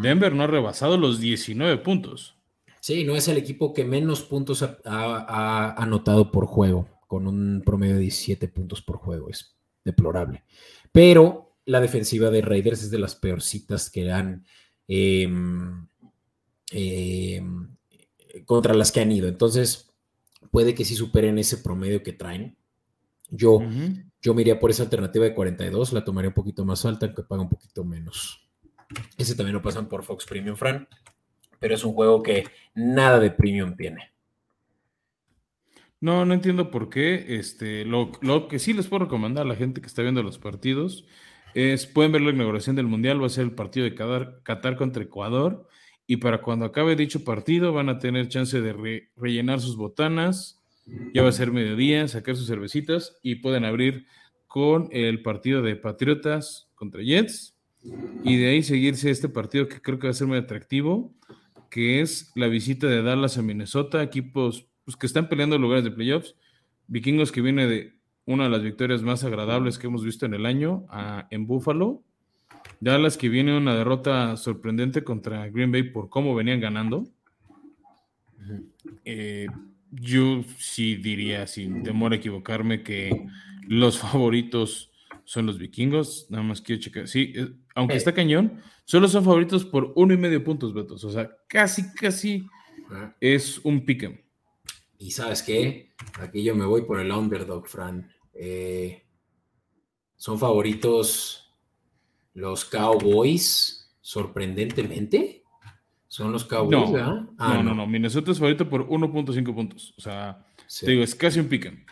Denver no ha rebasado los 19 puntos. Sí, no es el equipo que menos puntos ha, anotado por juego, con un promedio de 17 puntos por juego. Es deplorable. Pero la defensiva de Raiders es de las peorcitas que han em, em, contra las que han ido. Entonces, puede que sí superen ese promedio que traen. Yo, yo me iría por esa alternativa de 42, la tomaría un poquito más alta, aunque paga un poquito menos. Ese también lo pasan por Fox Premium Fran, pero es un juego que nada de premium tiene. No, no entiendo por qué. Este, lo, lo, que sí les puedo recomendar a la gente que está viendo los partidos es, pueden ver la inauguración del Mundial, va a ser el partido de Qatar, contra Ecuador y para cuando acabe dicho partido van a tener chance de rellenar sus botanas, ya va a ser mediodía, sacar sus cervecitas y pueden abrir con el partido de Patriotas contra Jets. Y de ahí seguirse este partido que creo que va a ser muy atractivo, que es la visita de Dallas a Minnesota, equipos pues, que están peleando lugares de playoffs, vikingos que viene de una de las victorias más agradables que hemos visto en el año en Buffalo Dallas que viene una derrota sorprendente contra Green Bay por cómo venían ganando. Eh, yo sí diría, sin temor a equivocarme, que los favoritos son los vikingos. Nada más quiero checar. Sí, eh, aunque está cañón, solo son favoritos por uno y medio puntos, Betos. O sea, casi, casi es un pick'em. Y sabes qué? Aquí yo me voy por el underdog, Fran. Eh, son favoritos los Cowboys, sorprendentemente, son los Cowboys, no, ah, no, no, no, Minnesota es favorito por 1.5 puntos. O sea, te digo, es casi un piquen.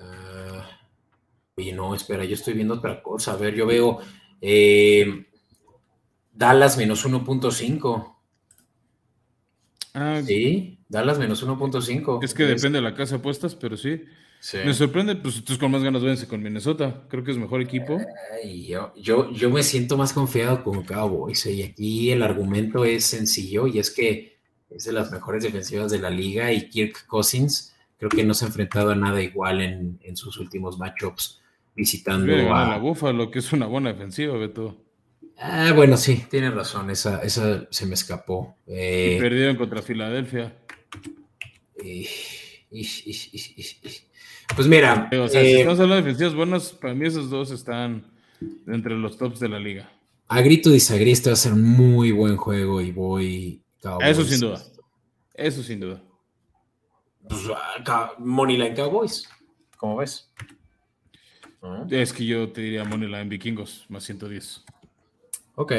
Ah, oye, no, espera, yo estoy viendo otra cosa. A ver, yo veo eh, Dallas menos 1.5. Ah, sí, Dallas menos 1.5. Es que depende de la casa de apuestas, pero sí. Me sorprende, pues tú con más ganas váyanse con Minnesota. Creo que es mejor equipo. yo, yo, yo me siento más confiado con Cowboys. Y aquí el argumento es sencillo y es que es de las mejores defensivas de la liga y Kirk Cousins creo que no se ha enfrentado a nada igual en, sus últimos matchups visitando a la Buffalo, que es una buena defensiva, Beto. Ah, bueno, sí, tiene razón, esa, esa se me escapó. Eh, perdieron contra Filadelfia. Pues mira. si eh, estamos hablando de defensivas buenas, para mí esos dos están entre los tops de la liga. A grito de Isagri, este va a ser un muy buen juego y voy. Eso sin duda. Eso sin duda. Pues, Moneyline Cowboys. ¿Cómo ves? Es que yo te diría Moneyline Vikingos más 110. Ok.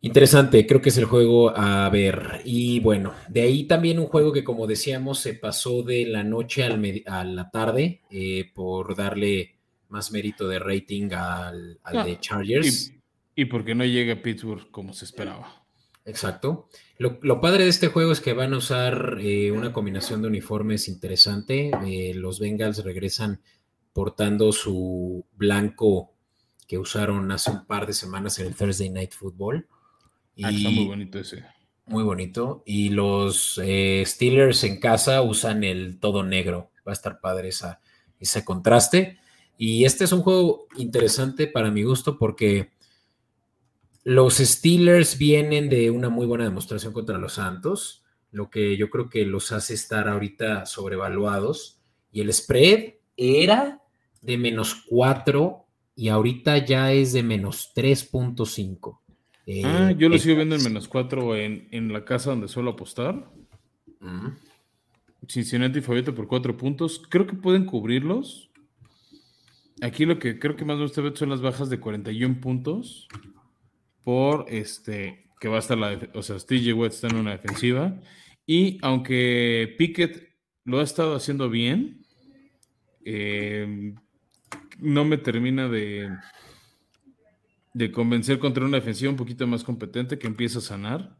Interesante, creo que es el juego a ver. Y bueno, de ahí también un juego que como decíamos se pasó de la noche a la tarde eh, por darle más mérito de rating al, de Chargers. Y, porque no llega Pittsburgh como se esperaba. Exacto. Lo, padre de este juego es que van a usar eh, una combinación de uniformes interesante. Eh, los Bengals regresan portando su blanco que usaron hace un par de semanas en el Thursday Night Football. Ah, está muy bonito ese. Muy bonito. Y los eh, Steelers en casa usan el todo negro. Va a estar padre esa, ese contraste. Y este es un juego interesante para mi gusto porque los Steelers vienen de una muy buena demostración contra los Santos, lo que yo creo que los hace estar ahorita sobrevaluados. Y el spread era de menos 4 y ahorita ya es de menos 3.5 ah, yo lo sigo viendo en menos 4 en, la casa donde suelo apostar. Cincinnati favorito por 4 puntos. Creo que pueden cubrirlos. aquí lo que creo que más me gusta ver son las bajas de 41 puntos por este que va a estar la, o sea, TJ Watt está en una defensiva y aunque Pickett lo ha estado haciendo bien, eh, no me termina de, de convencer contra una defensiva un poquito más competente que empieza a sanar.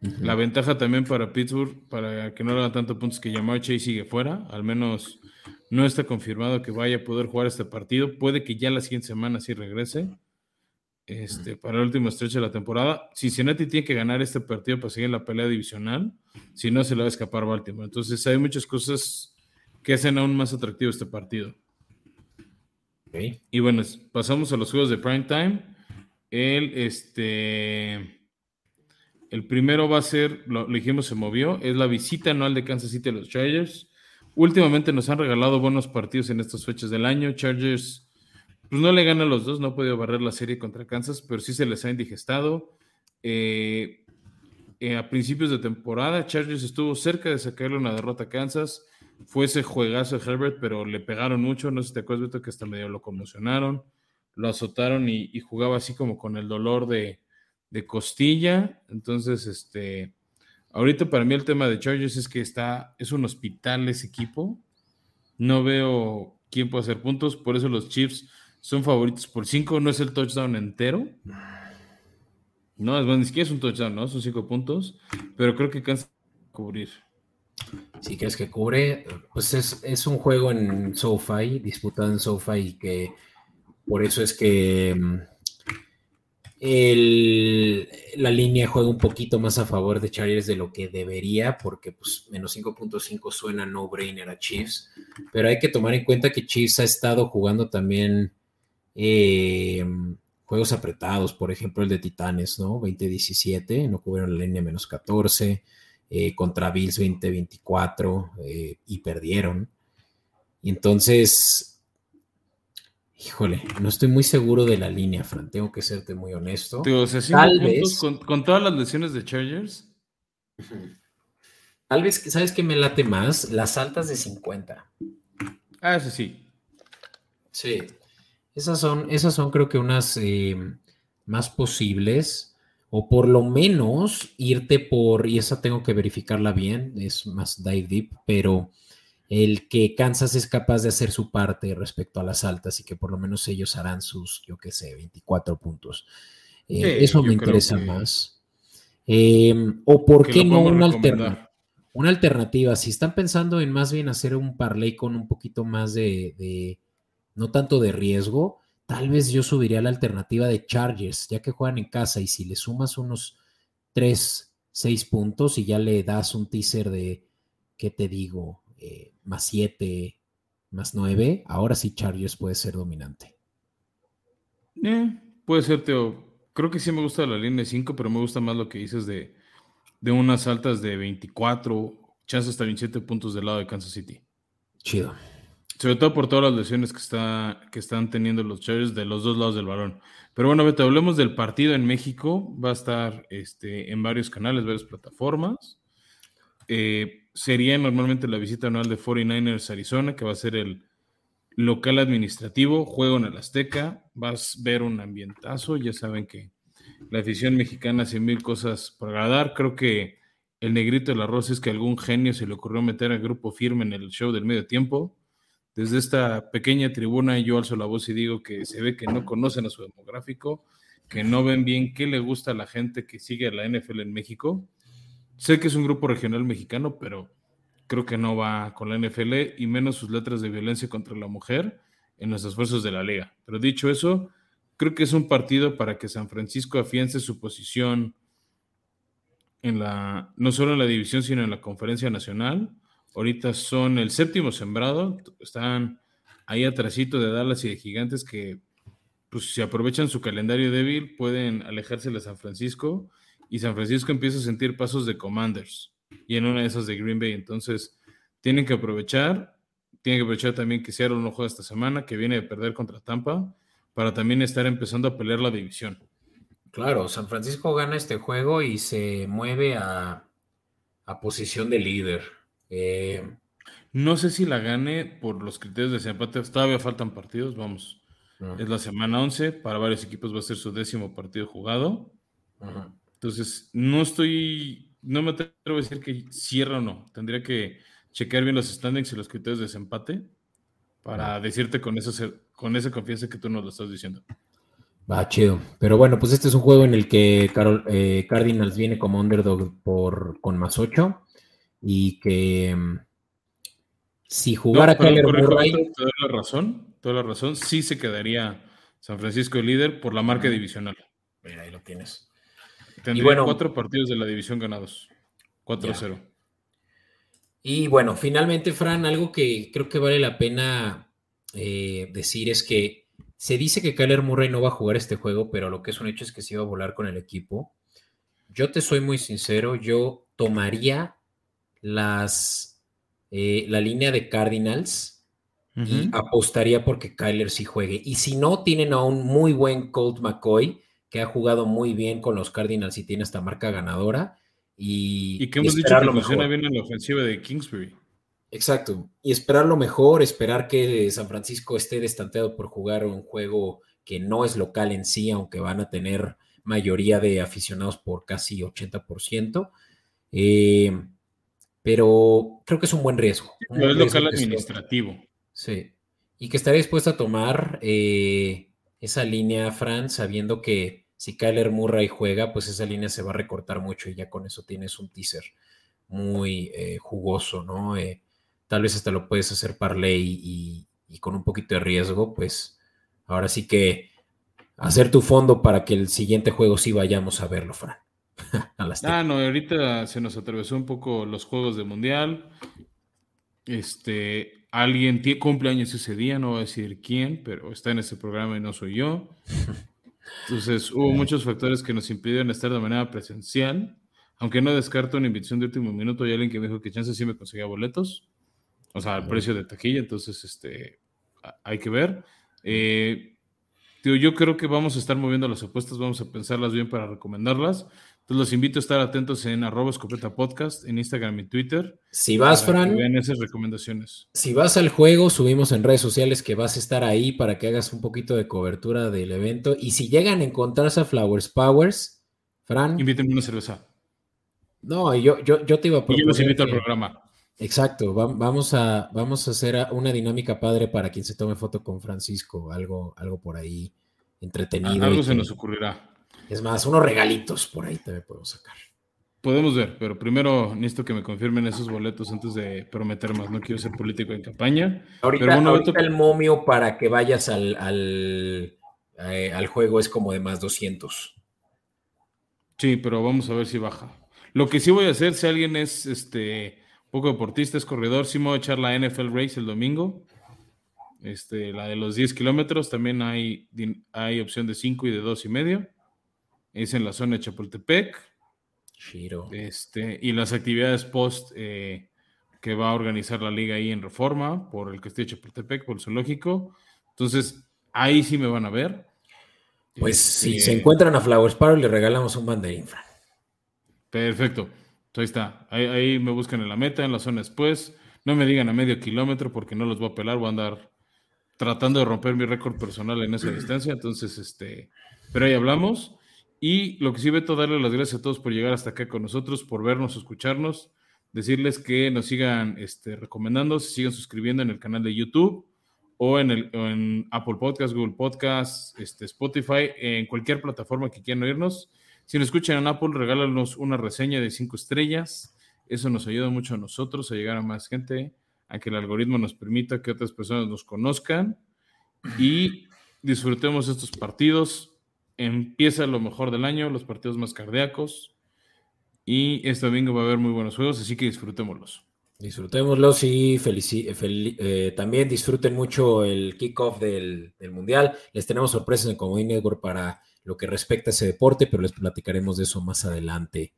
La ventaja también para Pittsburgh, para que no hagan tantos puntos que Jamar Chase sigue fuera, al menos no está confirmado que vaya a poder jugar este partido. Puede que ya la siguiente semana sí regrese este, para el último estrecho de la temporada. Cincinnati tiene que ganar este partido para seguir en la pelea divisional, si no se le va a escapar Baltimore. Entonces hay muchas cosas que hacen aún más atractivo este partido. Y bueno, pasamos a los juegos de prime time. El, este, el primero va a ser, lo, dijimos, se movió, es la visita anual de Kansas City a los Chargers. Últimamente nos han regalado buenos partidos en estas fechas del año. Chargers, pues no le gana a los dos, no ha podido barrer la serie contra Kansas, pero sí se les ha indigestado. Eh, eh, a principios de temporada, Chargers estuvo cerca de sacarle una derrota a Kansas fue ese juegazo de Herbert, pero le pegaron mucho, no sé si te acuerdas, Beto, que hasta medio lo conmocionaron, lo azotaron y, jugaba así como con el dolor de, costilla. Entonces, este, ahorita para mí el tema de Chargers es que está, es un hospital ese equipo. No veo quién puede hacer puntos, por eso los Chiefs son favoritos por cinco, no es el touchdown entero. No, es bueno, ni siquiera es un touchdown, ¿no? Son cinco puntos, pero creo que cansa cubrir. Si crees que cubre, pues es, un juego en SoFi, disputado en SoFi, que por eso es que mm, la línea juega un poquito más a favor de Chargers de lo que debería, porque pues menos 5.5 suena no-brainer a Chiefs, pero hay que tomar en cuenta que Chiefs ha estado jugando también eh, juegos apretados, por ejemplo el de Titanes, ¿no? 20-17, no cubrieron la línea menos 14. Eh, contra Bills 2024 eh, y perdieron. Entonces, híjole, no estoy muy seguro de la línea, Fran, tengo que serte muy honesto. Tal vez, con, todas las lesiones de Chargers. Tal vez, ¿sabes qué me late más? Las altas de 50. Ah, eso sí. Sí. Esas son, esas son creo que unas eh, más posibles o por lo menos irte por, y esa tengo que verificarla bien, es más dive deep, pero el que Kansas es capaz de hacer su parte respecto a las altas y que por lo menos ellos harán sus, yo qué sé, 24 puntos. Eh, eso me interesa más. Em, o por qué no una, una alternativa. Si están pensando en más bien hacer un parlay con un poquito más de no tanto de riesgo, Tal vez yo subiría la alternativa de Chargers, ya que juegan en casa y si le sumas unos 3, 6 puntos y ya le das un teaser de, ¿qué te digo? Eh, más 7, más 9, ahora sí Chargers puede ser dominante. Eh, puede ser, Teo. Creo que sí me gusta la línea de 5, pero me gusta más lo que dices de, de unas altas de 24, chances hasta 27 puntos del lado de Kansas City. Chido. Sobre todo por todas las lesiones que, está, que están teniendo los Chargers de los dos lados del balón. Pero bueno, Beto, hablemos del partido en México. Va a estar este, en varios canales, varias plataformas. Eh, sería normalmente la visita anual de 49ers Arizona, que va a ser el local administrativo, juego en el Azteca. Vas a ver un ambientazo. Ya saben que la afición mexicana hace mil cosas para agradar. Creo que el negrito del arroz es que algún genio se le ocurrió meter al grupo firme en el show del medio tiempo desde esta pequeña tribuna yo alzo la voz y digo que se ve que no conocen a su demográfico, que no ven bien qué le gusta a la gente que sigue a la NFL en México. Sé que es un grupo regional mexicano, pero creo que no va con la NFL y menos sus letras de violencia contra la mujer en los esfuerzos de la liga. Pero dicho eso, creo que es un partido para que San Francisco afiance su posición en la, no solo en la división, sino en la conferencia nacional Ahorita son el séptimo sembrado, están ahí atrásito de Dallas y de Gigantes que, pues si aprovechan su calendario débil, pueden alejarse de San Francisco y San Francisco empieza a sentir pasos de Commanders y en una de esas de Green Bay. Entonces, tienen que aprovechar, tienen que aprovechar también que Seattle no juega esta semana, que viene de perder contra Tampa, para también estar empezando a pelear la división. Claro, San Francisco gana este juego y se mueve a, a posición de líder. Eh, No sé si la gane por los criterios de desempate. Todavía faltan partidos, vamos. Es la semana 11. Para varios equipos va a ser su décimo partido jugado. Ajá. Entonces, no estoy, no me atrevo a decir que cierra o no. Tendría que chequear bien los standings y los criterios de desempate para decirte con, eso, con esa confianza que tú nos lo estás diciendo. Va, chido. Pero bueno, pues este es un juego en el que Carol, eh, Cardinals viene como underdog por, con más 8 y que mm, si jugara No, Kyler Murray... Doy la razón, doy la razón. Sí se quedaría San Francisco líder por la marca divisional. Mira, ahí lo tienes. Tendría bueno- cuatro partidos de la división ganados. 4-0. Y bueno, finalmente, Fran, algo que creo que vale la pena eh, decir es que se dice que Kyler Murray no va a jugar este juego, pero lo que es un hecho es que sí va a volar con el equipo. Yo te soy muy sincero, yo tomaría las, eh, la línea de Cardinals y apostaría porque Kyler sí juegue. Y si no, tienen a un muy buen Colt McCoy que ha jugado muy bien con los Cardinals y tiene esta marca ganadora. Y, Y que hemos y dicho que funciona mejor. bien en la ofensiva de Kingsbury. Exacto. Y esperar lo mejor, esperar que San Francisco esté destanteado por jugar un juego que no es local en sí, aunque van a tener mayoría de aficionados por casi 80%. Eh, pero creo que es un buen riesgo. un Pero es buen riesgo local administrativo. Sí. Y que estaría dispuesto a tomar eh, esa línea, Fran, sabiendo que si Kyler Murray juega, pues esa línea se va a recortar mucho y ya con eso tienes un teaser muy eh, jugoso, ¿no? Eh, tal vez hasta lo puedes hacer parlay y, y con un poquito de riesgo, pues ahora sí que hacer tu fondo para que el siguiente juego sí vayamos a verlo, Fran. a las Ah, no, ahorita se nos atravesó un poco los juegos de mundial. Este, alguien tie- cumple años ese día, no voy a decir quién, pero está en este programa y no soy yo. Entonces, hubo muchos factores que nos impidieron estar de manera presencial. Aunque no descarto una invitación de último minuto, hay alguien que me dijo que chance sí me conseguía boletos. O sea, al precio de taquilla, entonces, este, hay que ver. Eh, Tío, yo creo que vamos a estar moviendo las apuestas, vamos a pensarlas bien para recomendarlas. Entonces los invito a estar atentos en arroba escopeta podcast, en Instagram y Twitter. Si vas, para que Fran, Vean esas recomendaciones. Si vas al juego, subimos en redes sociales que vas a estar ahí para que hagas un poquito de cobertura del evento. Y si llegan a encontrarse a Flowers Powers, Fran, Invítenme una cerveza. no, yo, yo, yo te iba a Y yo los proponer invito al programa. Exacto, va- vamos a, vamos a hacer una dinámica padre para quien se tome foto con Francisco, algo, algo por ahí entretenido. Algo se que- nos ocurrirá. Es más, unos regalitos por ahí también podemos sacar. Podemos ver, pero primero necesito que me confirmen esos boletos antes de prometer más. No quiero ser político en campaña. Ahorita, Pero bueno, ahorita el momio para que vayas al, al, eh, al juego es como de más 200. Sí, pero vamos a ver si baja. Lo que sí voy a hacer, si alguien es este poco deportista, es corredor, sí me voy a echar la NFL Race el domingo. Este, la de los 10 kilómetros, también hay, hay opción de 5 y de 2 y medio. Es en la zona de Chapultepec. Shiro. Este, y las actividades post eh, que va a organizar la liga ahí en Reforma, por el Castillo de Chapultepec, por el zoológico. Entonces, ahí sí me van a ver. Pues Este, si se encuentran a Flowers Power, le regalamos un banderín, Fran. Perfecto. Ahí está. Ahí, ahí me buscan en la meta, en la zona después. No me digan a medio kilómetro porque no los voy a pelar. Voy a andar tratando de romper mi récord personal en esa distancia. Entonces, este, pero ahí hablamos. Y lo que sí, Beto, darle las gracias a todos por llegar hasta acá con nosotros, por vernos, escucharnos. Decirles que nos sigan este, recomendando, se sigan suscribiendo en el canal de YouTube o en, el, en Apple Podcast, Google Podcast, este, Spotify, en cualquier plataforma que quieran oírnos. Si nos escuchan en Apple, regálanos una reseña de cinco estrellas. Eso nos ayuda mucho a nosotros a llegar a más gente, a que el algoritmo nos permita que otras personas nos conozcan y disfrutemos estos partidos. Empieza lo mejor del año, los partidos más cardíacos. Y este domingo va a haber muy buenos juegos, así que disfrutémoslos. Disfrutémoslos y fel- eh, también disfruten mucho el kickoff del, del Mundial. Les tenemos sorpresas en Comodín Network para lo que respecta a ese deporte, pero les platicaremos de eso más adelante.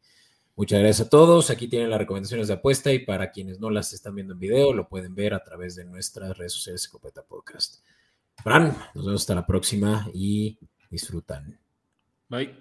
Muchas gracias a todos. Aquí tienen las recomendaciones de apuesta y para quienes no las están viendo en video, lo pueden ver a través de nuestras redes sociales Escopeta Podcast. Fran, nos vemos hasta la próxima y disfrutan. Bye.